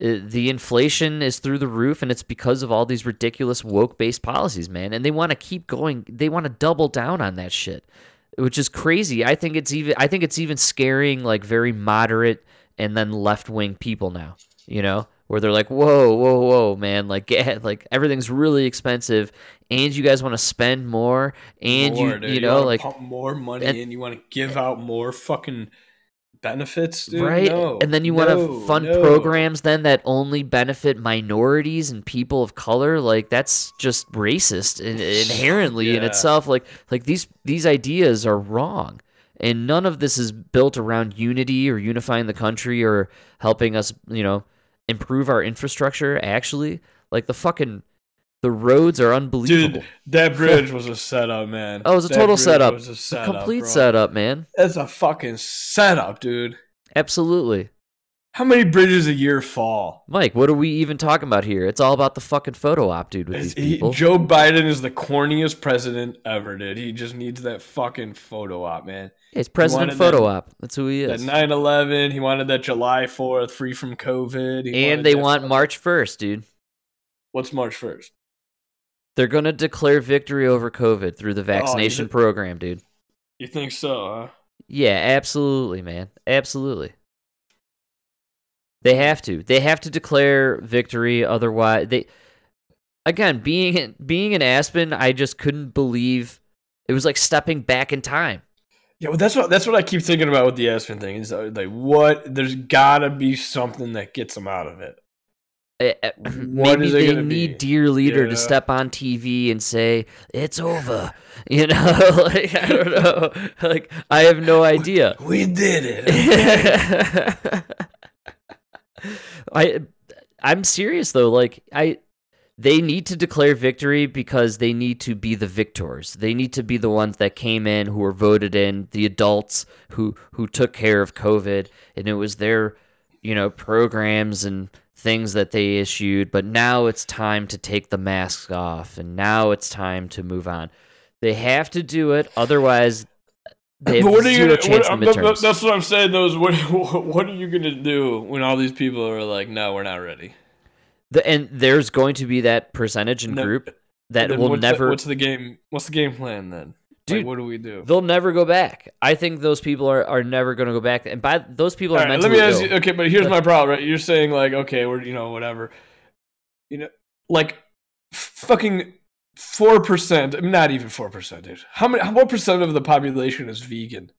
[SPEAKER 1] Uh, the inflation is through the roof and it's because of all these ridiculous woke based policies man and they want to keep going they want to double down on that shit which is crazy i think it's even i think it's even scaring like very moderate and then left wing people now you know where they're like whoa whoa whoa man like get, like everything's really expensive and you guys want to spend more and
[SPEAKER 2] More,
[SPEAKER 1] you
[SPEAKER 2] dude.
[SPEAKER 1] you know
[SPEAKER 2] wanna
[SPEAKER 1] like
[SPEAKER 2] pump more money
[SPEAKER 1] and-
[SPEAKER 2] in. You want to give out more fucking benefits, dude.
[SPEAKER 1] right
[SPEAKER 2] No,
[SPEAKER 1] and then you want
[SPEAKER 2] no,
[SPEAKER 1] to fund
[SPEAKER 2] no.
[SPEAKER 1] programs then that only benefit minorities and people of color? Like that's just racist in, inherently in itself. Like like these these ideas are wrong. And none of this is built around unity or unifying the country or helping us you know improve our infrastructure actually. Like the fucking the roads are unbelievable
[SPEAKER 2] Dude, that bridge was a setup, man.
[SPEAKER 1] oh it was a
[SPEAKER 2] That
[SPEAKER 1] total setup
[SPEAKER 2] Was a
[SPEAKER 1] It's a
[SPEAKER 2] setup,
[SPEAKER 1] complete
[SPEAKER 2] bro.
[SPEAKER 1] setup man
[SPEAKER 2] That's a fucking setup, dude.
[SPEAKER 1] absolutely
[SPEAKER 2] How many bridges a year fall?
[SPEAKER 1] Mike, what are we even talking about here? It's all about the fucking photo op, dude, with these
[SPEAKER 2] He-
[SPEAKER 1] people.
[SPEAKER 2] Joe Biden is the corniest president ever, dude. He just needs that fucking photo op, man.
[SPEAKER 1] it's President Photo
[SPEAKER 2] that-
[SPEAKER 1] Op. That's who he
[SPEAKER 2] That
[SPEAKER 1] is.
[SPEAKER 2] 9 11, he wanted that July 4th, free from COVID. He
[SPEAKER 1] And they want March 1st, dude.
[SPEAKER 2] What's March 1st?
[SPEAKER 1] They're going to declare victory over COVID through the
[SPEAKER 2] Oh,
[SPEAKER 1] vaccination
[SPEAKER 2] it-
[SPEAKER 1] program, dude.
[SPEAKER 2] You think so, huh?
[SPEAKER 1] Yeah, absolutely, man. Absolutely. They have to. They have to declare victory otherwise they Again, being being in Aspen, I just couldn't believe it was like stepping back in time.
[SPEAKER 2] Yeah, well, that's what that's what I keep thinking about with the Aspen thing. Is uh, like, what? There's gotta be something that gets them out of it.
[SPEAKER 1] Eh, eh,
[SPEAKER 2] What
[SPEAKER 1] maybe they need
[SPEAKER 2] be?
[SPEAKER 1] dear leader
[SPEAKER 2] Yeah.
[SPEAKER 1] to step on TV and say it's over. You know, like I don't know. Like I have no idea.
[SPEAKER 2] We did it.
[SPEAKER 1] I I'm serious though. Like I they need to declare victory because they need to be the victors. They need to be the ones that came in who were voted in, the adults who who took care of COVID and it was their, you know, programs and things that they issued, but now it's time to take the masks off and now it's time to move on. They have to do it otherwise they have
[SPEAKER 2] what are you gonna?
[SPEAKER 1] chance
[SPEAKER 2] What,
[SPEAKER 1] in the
[SPEAKER 2] that-
[SPEAKER 1] midterms.
[SPEAKER 2] that's what I'm saying. Though is what what are you gonna do when all these people are like, no, we're not ready.
[SPEAKER 1] The, and there's going to be that percentage and
[SPEAKER 2] No-
[SPEAKER 1] group that will
[SPEAKER 2] what's the-
[SPEAKER 1] never
[SPEAKER 2] what's the game? What's the game plan then?
[SPEAKER 1] Dude,
[SPEAKER 2] like, what do we do?
[SPEAKER 1] they'll never go back. I think those people are, are never going to go back. And by those people are
[SPEAKER 2] All right, let me ask
[SPEAKER 1] ill.
[SPEAKER 2] you. Okay, but here's my problem. Right, you're saying like, okay, we're you know whatever, you know, like fucking four percent. Not even four percent, dude. How many? What percent of the population is vegan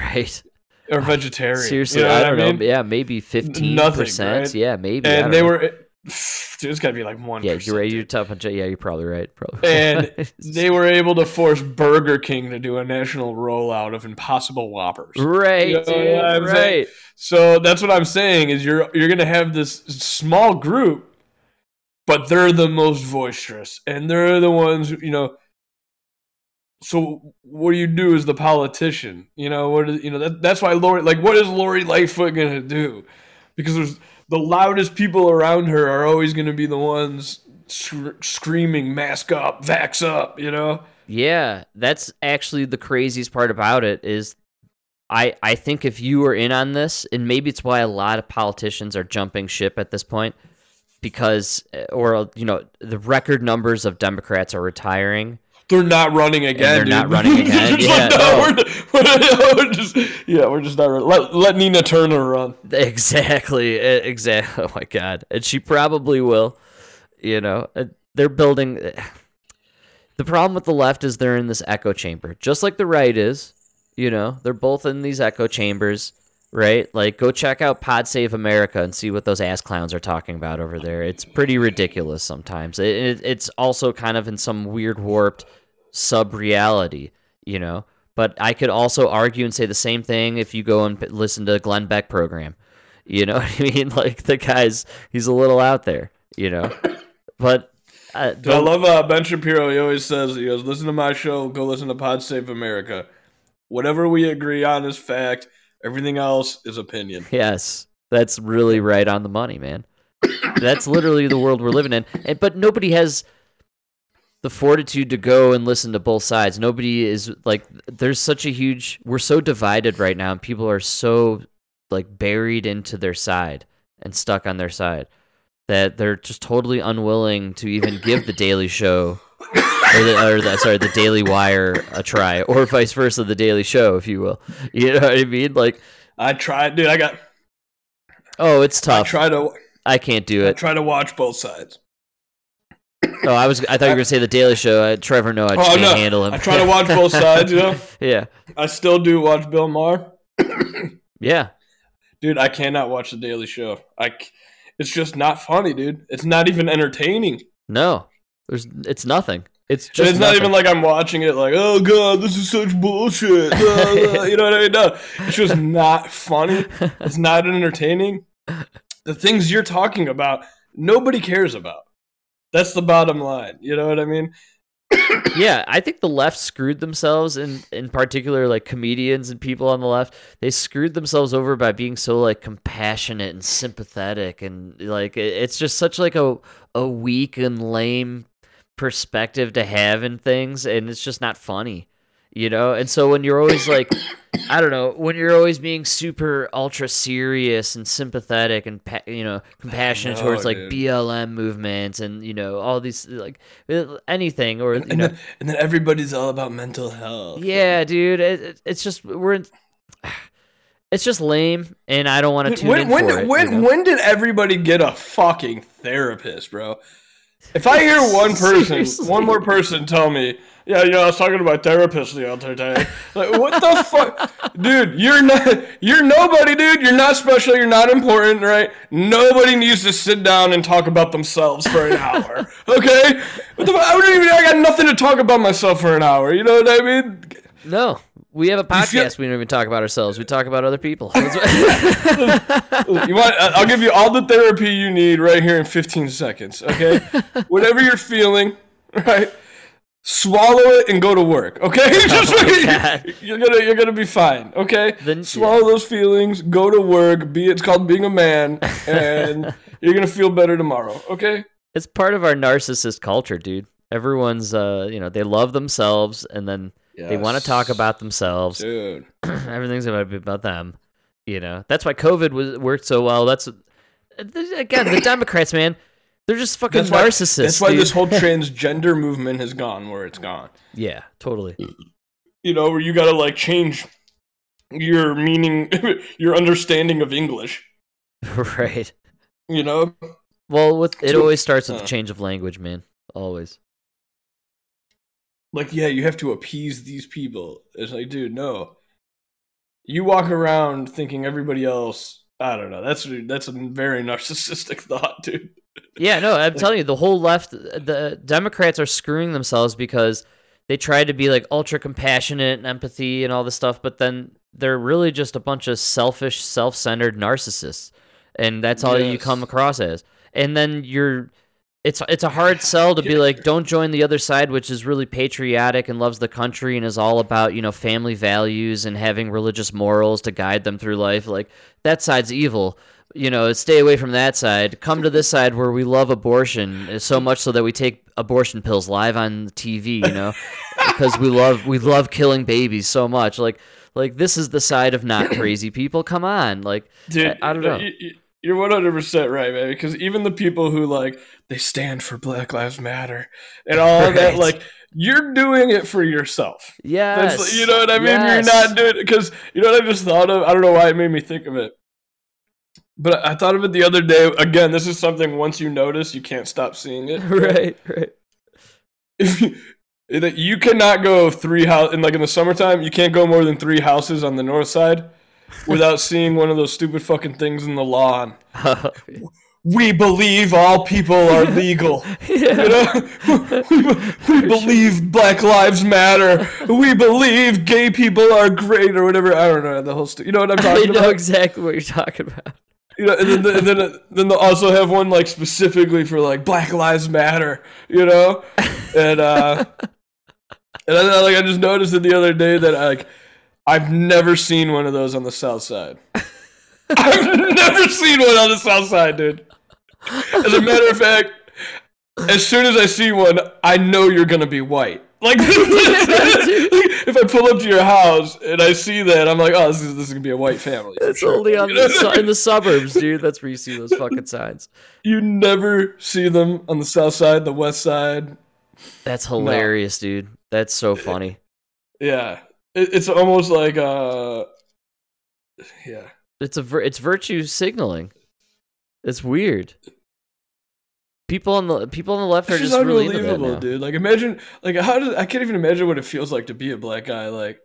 [SPEAKER 1] right?
[SPEAKER 2] or vegetarian?
[SPEAKER 1] Seriously,
[SPEAKER 2] You know
[SPEAKER 1] I don't
[SPEAKER 2] mean?
[SPEAKER 1] know. Yeah, maybe fifteen
[SPEAKER 2] Nothing,
[SPEAKER 1] percent.
[SPEAKER 2] right?
[SPEAKER 1] Yeah, maybe.
[SPEAKER 2] And they
[SPEAKER 1] know.
[SPEAKER 2] were. Dude, it's got to be like one.
[SPEAKER 1] Yeah, you're right. You're tough. Yeah, you're probably right. Probably.
[SPEAKER 2] and they were able to force Burger King to do a national rollout of Impossible Whoppers.
[SPEAKER 1] right,
[SPEAKER 2] You know I'm saying?
[SPEAKER 1] right.
[SPEAKER 2] So that's what I'm saying is you're you're gonna have this small group, but they're the most boisterous, and they're the ones who, you know. So what do you do as the politician? You know what? Is, you know that that's why Lori like what is Lori Lightfoot gonna do? Because there's the loudest people around her are always gonna be the ones sc- screaming "mask up, vax up," you know.
[SPEAKER 1] Yeah, that's actually the craziest part about it is I I think if you were in on this and maybe it's why a lot of politicians are jumping ship at this point because uh, or you know the record numbers of Democrats are retiring.
[SPEAKER 2] They're not running again.
[SPEAKER 1] they're not running again. Yeah,
[SPEAKER 2] like, no,
[SPEAKER 1] no.
[SPEAKER 2] we're, we're just yeah, we're just not running. Let, let Nina Turner run.
[SPEAKER 1] Exactly. Exactly. Oh my god. And she probably will. You know, they're building eh, The problem with the left is they're in this echo chamber, just like the right is. You know, they're both in these echo chambers, right? Like, go check out Pod Save America and see what those ass clowns are talking about over there. It's pretty ridiculous sometimes. It, it, it's also kind of in some weird, warped sub reality, you know? But I could also argue and say the same thing if you go and p- listen to Glenn Beck program. You know what I mean? Like, the guy's, he's a little out there, you know? But. Uh,
[SPEAKER 2] I love uh, Ben Shapiro. He always says, he goes, listen to my show, go listen to Pod Save America. Whatever we agree on is fact. Everything else is opinion.
[SPEAKER 1] Yes, that's really right on the money, man. that's literally the world we're living in. And, but nobody has the fortitude to go and listen to both sides. Nobody is like there's such a huge we're so divided right now and people are so like buried into their side and stuck on their side that they're just totally unwilling to even give the Daily Show or the, or the sorry the Daily Wire a try or vice versa the Daily Show if you will. You know what I mean? Like
[SPEAKER 2] I tried, dude. I got.
[SPEAKER 1] oh, it's tough.
[SPEAKER 2] I try to.
[SPEAKER 1] I can't do it.
[SPEAKER 2] I try to watch both sides.
[SPEAKER 1] Oh, I was I thought you were gonna say the Daily Show. I, Trevor, no, I just
[SPEAKER 2] Oh
[SPEAKER 1] can't
[SPEAKER 2] no!
[SPEAKER 1] handle him.
[SPEAKER 2] I try to watch both sides. You know,
[SPEAKER 1] yeah,
[SPEAKER 2] I still do watch Bill Maher.
[SPEAKER 1] yeah.
[SPEAKER 2] Dude, I cannot watch the Daily Show. I, it's just not funny, dude. It's not even entertaining.
[SPEAKER 1] No, there's it's nothing. It's
[SPEAKER 2] And
[SPEAKER 1] just
[SPEAKER 2] it's not even like I'm watching it like, oh god, this is such bullshit. You know what I mean? No, it's just not funny. It's not entertaining. The things you're talking about, nobody cares about. That's the bottom line. You know what I mean?
[SPEAKER 1] yeah, I think the left screwed themselves, in in particular, like comedians and people on the left, they screwed themselves over by being so like compassionate and sympathetic, and like it's just such like a a weak and lame perspective to have in things, and it's just not funny, you know. And so when you're always like, I don't know, when you're always being super ultra serious and sympathetic and pa- you know compassionate
[SPEAKER 2] know,
[SPEAKER 1] towards like
[SPEAKER 2] dude.
[SPEAKER 1] BLM movements and you know all these like uh, anything or you
[SPEAKER 2] And
[SPEAKER 1] know
[SPEAKER 2] then, and then everybody's all about mental health.
[SPEAKER 1] yeah, dude, it, it- it's just we're in, it's just lame, and I don't want to tune
[SPEAKER 2] when
[SPEAKER 1] in
[SPEAKER 2] when
[SPEAKER 1] for it.
[SPEAKER 2] when,
[SPEAKER 1] you know?
[SPEAKER 2] when did everybody get a fucking therapist, bro? If I hear one person, one more person tell me, yeah, you know, I was talking to my therapist the other day. Like, what the fuck, dude? You're not, you're nobody, dude. You're not special. You're not important, right? Nobody needs to sit down and talk about themselves for an hour, okay? What the fuck? I don't even. I got nothing to talk about myself for an hour. You know what I mean?
[SPEAKER 1] no, we have a podcast. we don't even talk about ourselves. We talk about other people.
[SPEAKER 2] You want? I'll give you all the therapy you need right here in 15 seconds. Okay, whatever you're feeling, right? Swallow it and go to work. Okay, Just- you're gonna you're gonna be fine. Okay,
[SPEAKER 1] Then-
[SPEAKER 2] swallow those feelings. Go to work. Be it's called being a man, and you're gonna feel better tomorrow. Okay.
[SPEAKER 1] it's part of our narcissist culture, dude. Everyone's, uh, you know, they love themselves, and then they want to talk about themselves.
[SPEAKER 2] Dude,
[SPEAKER 1] Everything's gonna be about them. You know, that's why COVID was worked so well. That's again the Democrats, man. They're just fucking
[SPEAKER 2] that's why,
[SPEAKER 1] narcissists.
[SPEAKER 2] That's why
[SPEAKER 1] dude.
[SPEAKER 2] this whole transgender movement has gone where it's gone.
[SPEAKER 1] yeah, totally.
[SPEAKER 2] you know, where you gotta like change your meaning, your understanding of English.
[SPEAKER 1] right.
[SPEAKER 2] You know,
[SPEAKER 1] Well, with it always starts with
[SPEAKER 2] uh.
[SPEAKER 1] the change of language, man. Always.
[SPEAKER 2] like yeah, you have to appease these people. It's like, dude, no. You walk around thinking everybody else. I don't know. That's that's a very narcissistic thought, dude.
[SPEAKER 1] Yeah, no, I'm telling you, the whole left, the Democrats are screwing themselves because they try to be like ultra compassionate and empathy and all this stuff, but then they're really just a bunch of selfish, self centered narcissists. And that's all you come across as. And then you're. It's it's a hard sell to be like don't join the other side which is really patriotic and loves the country and is all about you know family values and having religious morals to guide them through life like that side's evil you know stay away from that side come to this side where we love abortion so much so that we take abortion pills live on TV you know because we love we love killing babies so much like like this is the side of not crazy people come on like
[SPEAKER 2] Dude,
[SPEAKER 1] I, I don't know
[SPEAKER 2] you- you- You're one hundred percent right, man. Because even the people who like they stand for Black Lives Matter and all that, like you're doing it for yourself.
[SPEAKER 1] yes
[SPEAKER 2] That's, you know what I mean?
[SPEAKER 1] yes.
[SPEAKER 2] You're not doing it because you know what I just thought of. I don't know why it made me think of it, but I thought of it the other day. Again, this is something once you notice, you can't stop seeing it.
[SPEAKER 1] right right
[SPEAKER 2] If you, that you cannot go three house in like in the summertime, you can't go more than three houses on the north side without seeing one of those stupid fucking things in the lawn. We believe all people are legal. You know? we, we believe Black Lives Matter. We believe gay people are great or whatever. I don't know the whole. Stu- you know what I'm talking I
[SPEAKER 1] know
[SPEAKER 2] about?
[SPEAKER 1] exactly what you're talking about
[SPEAKER 2] You know, and then, and then then they'll also have one like specifically for like Black Lives Matter. You know, and uh, and I, like I just noticed it the other day that like I've never seen one of those on the South Side. I've never seen one on the South Side, dude. As a matter of fact, as soon as I see one, I know you're gonna be white. Like if I pull up to your house and I see that, I'm like, oh, this is this is gonna be a white family.
[SPEAKER 1] It's
[SPEAKER 2] sure.
[SPEAKER 1] only on the su- in the suburbs, dude. That's where you see those fucking signs.
[SPEAKER 2] You never see them on the south side, the west side.
[SPEAKER 1] That's hilarious, dude. That's so funny.
[SPEAKER 2] Yeah, it, it's almost like uh, yeah.
[SPEAKER 1] It's a it's virtue signaling. It's weird. People on the people on the left are just,
[SPEAKER 2] just
[SPEAKER 1] really into that
[SPEAKER 2] unbelievable, dude. Like imagine, like how does I can't even imagine what it feels like to be a black guy. Like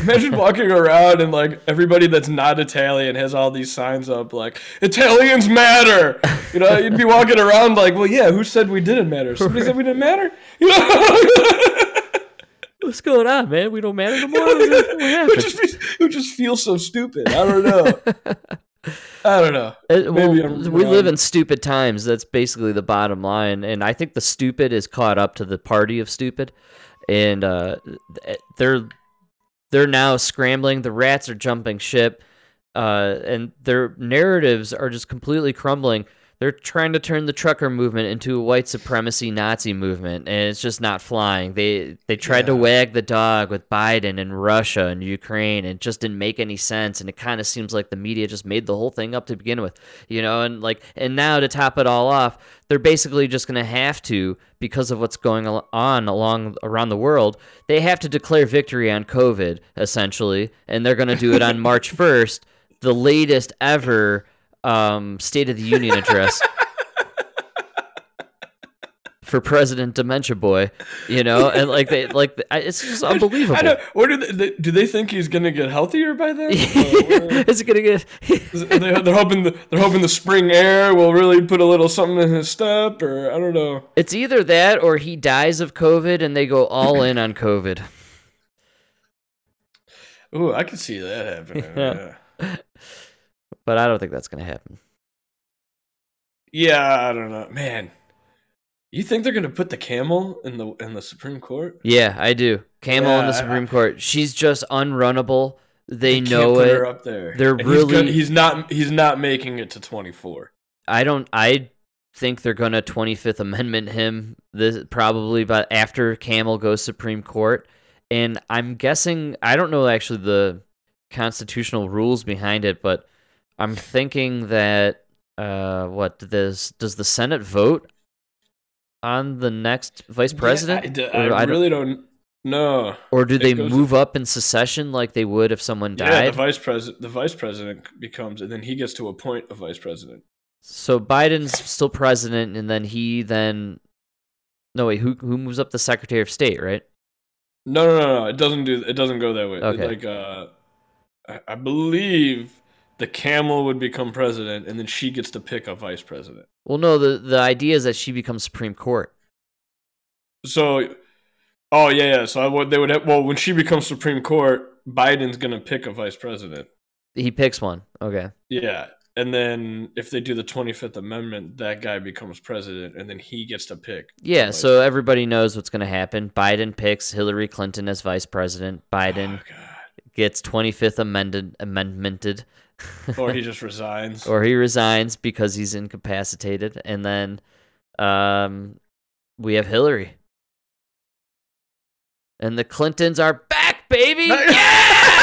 [SPEAKER 2] imagine walking around and like everybody that's not Italian has all these signs up like Italians matter. You know, you'd be walking around like, well, yeah, who said we didn't matter? Somebody said we didn't matter. You know.
[SPEAKER 1] What's going on, man? We don't matter no more.
[SPEAKER 2] It
[SPEAKER 1] happened?
[SPEAKER 2] just be, it just feels so stupid. I don't know. I don't know.
[SPEAKER 1] Uh, well, we live in stupid times. That's basically the bottom line. And I think the stupid is caught up to the party of stupid, and uh, they're they're now scrambling. The rats are jumping ship, uh, and their narratives are just completely crumbling. They're trying to turn the trucker movement into a white supremacy Nazi movement, and it's just not flying. They they tried to wag the dog with Biden and Russia and Ukraine, and it just didn't make any sense. And it kind of seems like the media just made the whole thing up to begin with, you know. And like, and now to top it all off, they're basically just going to have to, because of what's going on along around the world, they have to declare victory on COVID essentially, and they're going to do it on March first, the latest ever um, State of the Union address. For President Dementia Boy, you know, and like they like it's just unbelievable.
[SPEAKER 2] I don't, what do they, they do? They think he's gonna get healthier by then?
[SPEAKER 1] Is it gonna get?
[SPEAKER 2] they, they're hoping the, they're hoping the spring air will really put a little something in his step, or I don't know.
[SPEAKER 1] It's either that or he dies of COVID and they go all in on COVID.
[SPEAKER 2] Ooh, I can see that happening.
[SPEAKER 1] Yeah.
[SPEAKER 2] yeah.
[SPEAKER 1] But I don't think that's gonna happen.
[SPEAKER 2] Yeah, I don't know, man. You think they're gonna put the camel in the in the Supreme Court?
[SPEAKER 1] Yeah, I do. Camel in the
[SPEAKER 2] Yeah, I-
[SPEAKER 1] Supreme Court. She's just unrunnable. They,
[SPEAKER 2] can't
[SPEAKER 1] know it.
[SPEAKER 2] her up there.
[SPEAKER 1] They're
[SPEAKER 2] And he's gonna-
[SPEAKER 1] really-
[SPEAKER 2] he's not he's not making it to twenty four.
[SPEAKER 1] I don't. I think they're gonna Twenty Fifth Amendment him. This probably, but after Camel goes Supreme Court, and I'm guessing I don't know actually the constitutional rules behind it, but I'm thinking that uh, what does does the Senate vote on the next vice president,
[SPEAKER 2] I,
[SPEAKER 1] Or
[SPEAKER 2] I
[SPEAKER 1] I don't-
[SPEAKER 2] really don't know.
[SPEAKER 1] or do
[SPEAKER 2] it
[SPEAKER 1] they move up in secession like they would if someone died?
[SPEAKER 2] Yeah, the vice president the vice president becomes, and then he gets to appoint a vice president.
[SPEAKER 1] So Biden's still president, and then he then no wait, who who moves up the Secretary of State, right?
[SPEAKER 2] No, no, no, no. It doesn't do. It doesn't go that way.
[SPEAKER 1] Okay.
[SPEAKER 2] Like, uh, I, I believe the camel would become president, and then she gets to pick a vice president.
[SPEAKER 1] Well, no, the the idea is that she becomes Supreme Court.
[SPEAKER 2] So, oh yeah, yeah. So I would. They would. Have, well, when she becomes Supreme Court, Biden's gonna pick a vice president.
[SPEAKER 1] He picks one. Okay.
[SPEAKER 2] Yeah, and then if they do the Twenty Fifth Amendment, that guy becomes president, and then he gets to pick.
[SPEAKER 1] Yeah, so everybody knows what's going to happen. Biden picks Hillary Clinton as vice president. Oh, Biden
[SPEAKER 2] Oh, God.
[SPEAKER 1] Gets 25th amended amendmented
[SPEAKER 2] or he just resigns.
[SPEAKER 1] or he resigns because he's incapacitated and then um we have Hillary. And the Clintons are back, baby.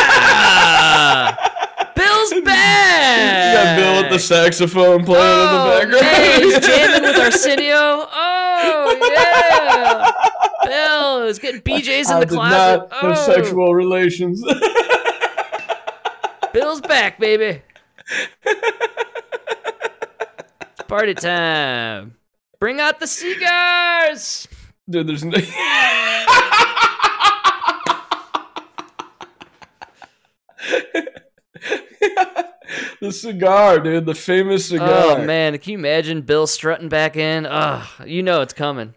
[SPEAKER 1] Yeah! Bill's back.
[SPEAKER 2] You got Bill with the saxophone playing
[SPEAKER 1] Oh,
[SPEAKER 2] in the background.
[SPEAKER 1] man, he's jamming with Arsenio. Oh, yeah. Bill is getting BJ's in
[SPEAKER 2] I
[SPEAKER 1] the
[SPEAKER 2] did
[SPEAKER 1] closet.
[SPEAKER 2] not have
[SPEAKER 1] Oh,
[SPEAKER 2] sexual relations.
[SPEAKER 1] Bill's back, baby. It's party time. Bring out the cigars.
[SPEAKER 2] Dude, there's no. the cigar, dude, the famous cigar
[SPEAKER 1] Oh man, can you imagine Bill strutting back in? Ugh, you know it's coming.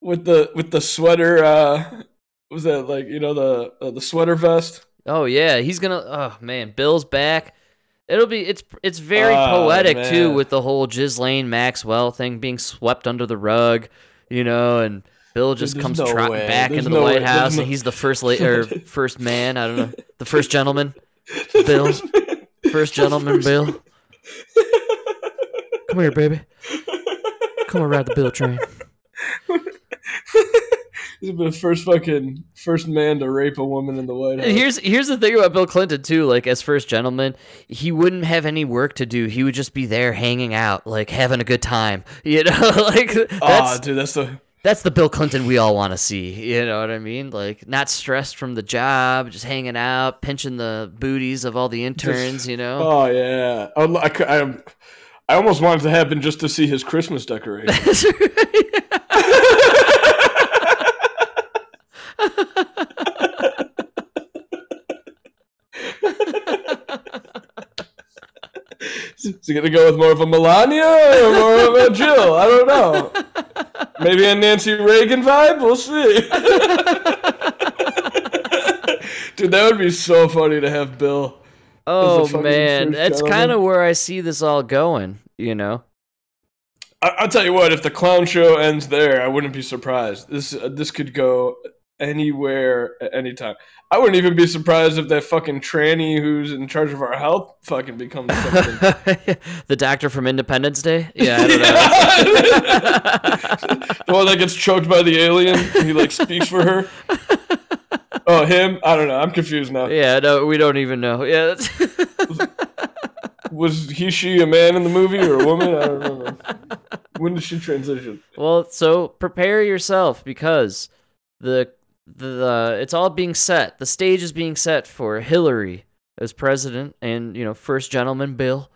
[SPEAKER 2] with the with the sweater. uh Was that like you know the uh, the sweater vest?
[SPEAKER 1] Oh yeah, he's gonna. Oh man, Bill's back. It'll be. It's it's very
[SPEAKER 2] Oh,
[SPEAKER 1] poetic too, with the whole Ghislaine Maxwell thing being swept under the rug, you know, and Bill just
[SPEAKER 2] there's
[SPEAKER 1] comes
[SPEAKER 2] no
[SPEAKER 1] trotting
[SPEAKER 2] way.
[SPEAKER 1] back
[SPEAKER 2] There's
[SPEAKER 1] into the
[SPEAKER 2] no
[SPEAKER 1] White
[SPEAKER 2] way. There's
[SPEAKER 1] House,
[SPEAKER 2] no-
[SPEAKER 1] and he's the first la- or first man. I don't know, the first gentleman, Bill, first gentleman, Bill. Come here, baby. Come ride the Bill train.
[SPEAKER 2] He's the first fucking first man to rape a woman in the White House.
[SPEAKER 1] Here's here's the thing about Bill Clinton too. Like as first gentleman, he wouldn't have any work to do. He would just be there hanging out, like having a good time. You know, like that's
[SPEAKER 2] Aw, dude, that's the
[SPEAKER 1] that's the Bill Clinton we all want to see. You know what I mean? Like not stressed from the job, just hanging out, pinching the booties of all the interns. You know.
[SPEAKER 2] Oh yeah, um, I, I, I, I almost wanted to happen just to see his Christmas decorations. Is he gonna go with more of a Melania or more of a Jill? I don't know. Maybe a Nancy Reagan vibe. We'll see. Dude, that would be so funny to have Bill.
[SPEAKER 1] oh man, that's kind of where I see this all going. You know.
[SPEAKER 2] I, I'll tell you what. If the clown show ends there, I wouldn't be surprised. This uh, this could go anywhere at any time. I wouldn't even be surprised if that fucking tranny who's in charge of our health fucking becomes something.
[SPEAKER 1] the doctor from Independence Day. Yeah, I don't know.
[SPEAKER 2] the one that gets choked by the alien. He like speaks for her. Oh, him? I don't know. I'm confused now.
[SPEAKER 1] yeah, no, we don't even know. Yeah. That's
[SPEAKER 2] Was he, she a man in the movie or a woman? I don't remember. When did she transition?
[SPEAKER 1] Well, so prepare yourself because the the it's all being set. The stage is being set for Hillary as president, and you know, first gentleman Bill.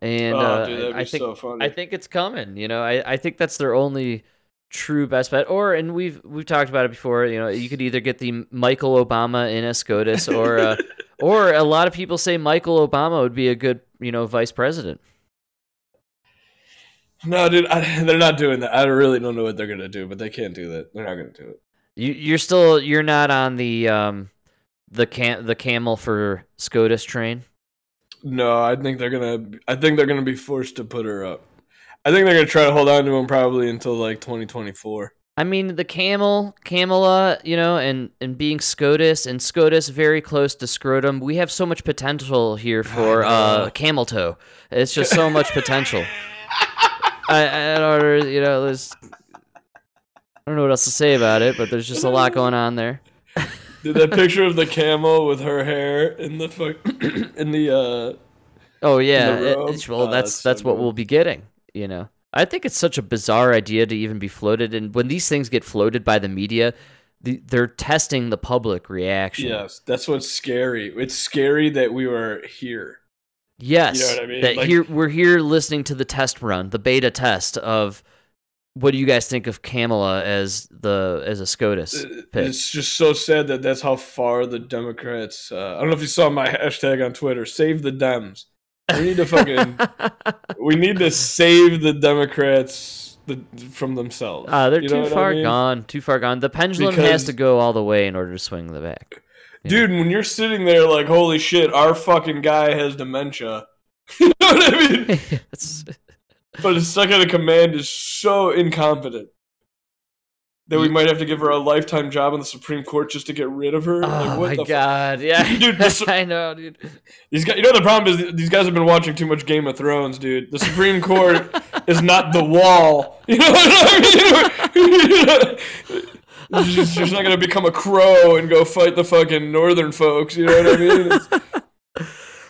[SPEAKER 1] And
[SPEAKER 2] Oh,
[SPEAKER 1] uh,
[SPEAKER 2] dude,
[SPEAKER 1] I think
[SPEAKER 2] so funny.
[SPEAKER 1] I think it's coming. You know, I, I think that's their only true best bet. Or and we've we've talked about it before. You know, you could either get the Michael Obama in as SCOTUS, or uh, or a lot of people say Michael Obama would be a good you know vice president.
[SPEAKER 2] No, dude, I, they're not doing that. I really don't know what they're gonna do, but they can't do that. They're not gonna do it.
[SPEAKER 1] You you're still you're not on the um the cam the camel for SCOTUS train.
[SPEAKER 2] No, I think they're gonna. I think they're gonna be forced to put her up. I think they're gonna try to hold on to him probably until like 2024.
[SPEAKER 1] I mean the camel, Camela, you know, and and being SCOTUS and SCOTUS very close to scrotum. We have so much potential here for uh camel toe. It's just so much potential. I I don't you know there's I don't know what else to say about it, but there's just a lot going on there.
[SPEAKER 2] Dude, that picture of the camel with her hair in the fuck in the uh
[SPEAKER 1] Oh yeah, it- it's- well
[SPEAKER 2] Oh,
[SPEAKER 1] that's
[SPEAKER 2] that's so
[SPEAKER 1] what we'll be getting. You know, I think it's such a bizarre idea to even be floated, and when these things get floated by the media, the, they're testing the public reaction.
[SPEAKER 2] yes, that's what's scary. It's scary that we were here.
[SPEAKER 1] Yes,
[SPEAKER 2] You know what I mean?
[SPEAKER 1] that
[SPEAKER 2] Like-
[SPEAKER 1] here we're here listening to the test run, the beta test of what do you guys think of Kamala as the as a SCOTUS pick?
[SPEAKER 2] It's just so sad that that's how far the Democrats. Uh, I don't know if you saw my hashtag on Twitter. Save the Dems. We need to fucking. we need to save the Democrats the, from themselves.
[SPEAKER 1] Ah, they're
[SPEAKER 2] You know
[SPEAKER 1] too
[SPEAKER 2] what I
[SPEAKER 1] far
[SPEAKER 2] mean?
[SPEAKER 1] gone. Too far gone. The pendulum has to go all the way in order to swing the back.
[SPEAKER 2] Dude, when you're sitting there like, holy shit, our fucking guy has dementia. you know what I mean? But his second in command is so incompetent that we might have to give her a lifetime job on the Supreme Court just to get rid of her.
[SPEAKER 1] oh
[SPEAKER 2] like, what
[SPEAKER 1] my
[SPEAKER 2] the fuck?
[SPEAKER 1] god! Yeah,
[SPEAKER 2] Dude,
[SPEAKER 1] I know, dude.
[SPEAKER 2] These guys, you know, the problem is these guys have been watching too much Game of Thrones, dude. The Supreme Court is not the wall. You know what I mean? She's just not gonna become a crow and go fight the fucking northern folks. You know what I mean? It's-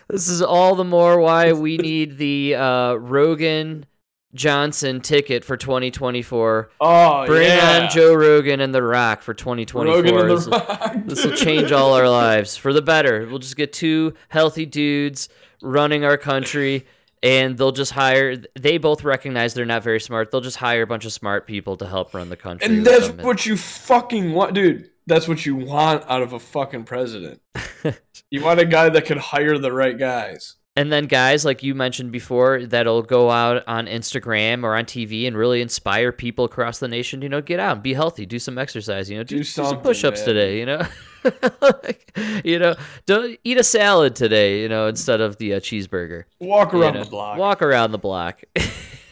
[SPEAKER 1] This is all the more why we need the uh, Rogan Johnson ticket for 2024.
[SPEAKER 2] oh
[SPEAKER 1] Bring
[SPEAKER 2] yeah,
[SPEAKER 1] on Joe Rogan and The Rock for 2024.
[SPEAKER 2] Rogan and
[SPEAKER 1] This-
[SPEAKER 2] the Rock.
[SPEAKER 1] This will change all our lives for the better. We'll just get two healthy dudes running our country, and they'll just hire. They both recognize they're not very smart. They'll just hire a bunch of smart people to help run the country.
[SPEAKER 2] And that's what you fucking want, dude. That's what you want out of a fucking president. you want a guy that can hire the right guys.
[SPEAKER 1] And then guys like you mentioned before that'll go out on Instagram or on TV and really inspire people across the nation. You know, get out and be healthy, do some exercise. You know, do,
[SPEAKER 2] Do
[SPEAKER 1] do some push-ups
[SPEAKER 2] man.
[SPEAKER 1] today. You know, Like, you know, don't eat a salad today. You know, instead of the uh, cheeseburger.
[SPEAKER 2] Walk
[SPEAKER 1] you
[SPEAKER 2] around
[SPEAKER 1] know.
[SPEAKER 2] the block.
[SPEAKER 1] Walk around the block.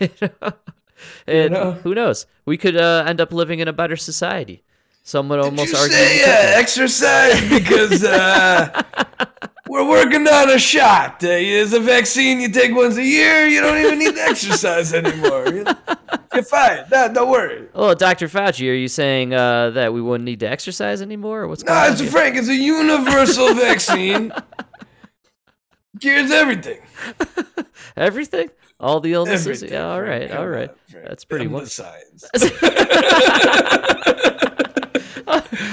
[SPEAKER 1] You know? And
[SPEAKER 2] know?
[SPEAKER 1] who knows? We could uh, end up living in a better society. Someone almost
[SPEAKER 2] you
[SPEAKER 1] argue.
[SPEAKER 2] say uh, exercise because uh, we're working on a shot. Uh, it's a vaccine you take once a year. You don't even need to exercise anymore. You- You're fine. No, don't worry.
[SPEAKER 1] Well, Dr. Fauci, are you saying uh, that we wouldn't need to exercise anymore? Or what's going
[SPEAKER 2] No, it's? Frank. It's a universal vaccine. Cures everything.
[SPEAKER 1] Everything? All the illnesses?
[SPEAKER 2] Everything.
[SPEAKER 1] yeah, all
[SPEAKER 2] Frank.
[SPEAKER 1] right,
[SPEAKER 2] Come
[SPEAKER 1] all right.
[SPEAKER 2] Frank.
[SPEAKER 1] That's pretty
[SPEAKER 2] I'm science.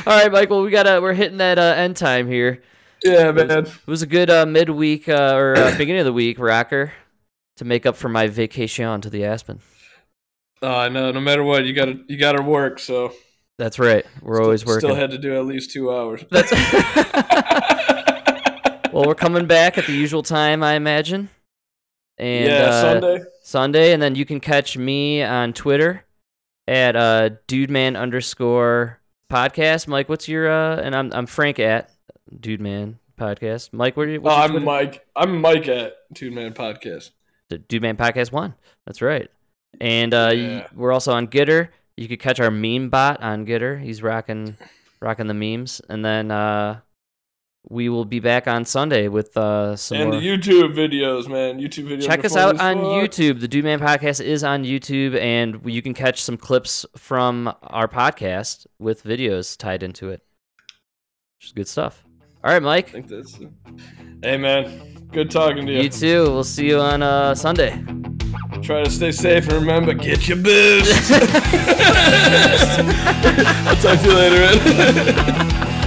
[SPEAKER 1] All right, Mike. Well, we gotta we're hitting that uh, end time here.
[SPEAKER 2] Yeah, man.
[SPEAKER 1] It was a good uh, midweek uh, or uh, beginning of the week rocker to make up for my vacation to the Aspen.
[SPEAKER 2] Oh, I know. No matter what, you gotta you gotta work. So
[SPEAKER 1] That's right. We're always working.
[SPEAKER 2] Still had to do at least two hours.
[SPEAKER 1] That's well, we're coming back at the usual time, I imagine. And
[SPEAKER 2] yeah,
[SPEAKER 1] uh,
[SPEAKER 2] Sunday.
[SPEAKER 1] Sunday, and then you can catch me on Twitter at uh, dudeman underscore podcast. Mike, what's your uh? And I'm I'm Frank at dudeman podcast. Mike, where do you?
[SPEAKER 2] Oh, I'm
[SPEAKER 1] Twitter?
[SPEAKER 2] Mike. I'm Mike at Two Man Podcast.
[SPEAKER 1] the Dude Man Podcast One. That's right. And uh,
[SPEAKER 2] Yeah.
[SPEAKER 1] we're also on Gettr. You could catch our meme bot on Gettr. He's rocking, rocking the memes. And then uh, we will be back on Sunday with uh, some
[SPEAKER 2] And
[SPEAKER 1] more.
[SPEAKER 2] the YouTube videos, man. YouTube videos.
[SPEAKER 1] Check us out on
[SPEAKER 2] fuck.
[SPEAKER 1] YouTube. The Dude Man Podcast is on YouTube, and you can catch some clips from our podcast with videos tied into it. Which is good stuff. All right,
[SPEAKER 2] I
[SPEAKER 1] Mike.
[SPEAKER 2] think that's. Hey, man. Good talking to you.
[SPEAKER 1] You too. We'll see you on uh, Sunday.
[SPEAKER 2] Try to stay safe and remember, get your boost. I'll talk to you later, man.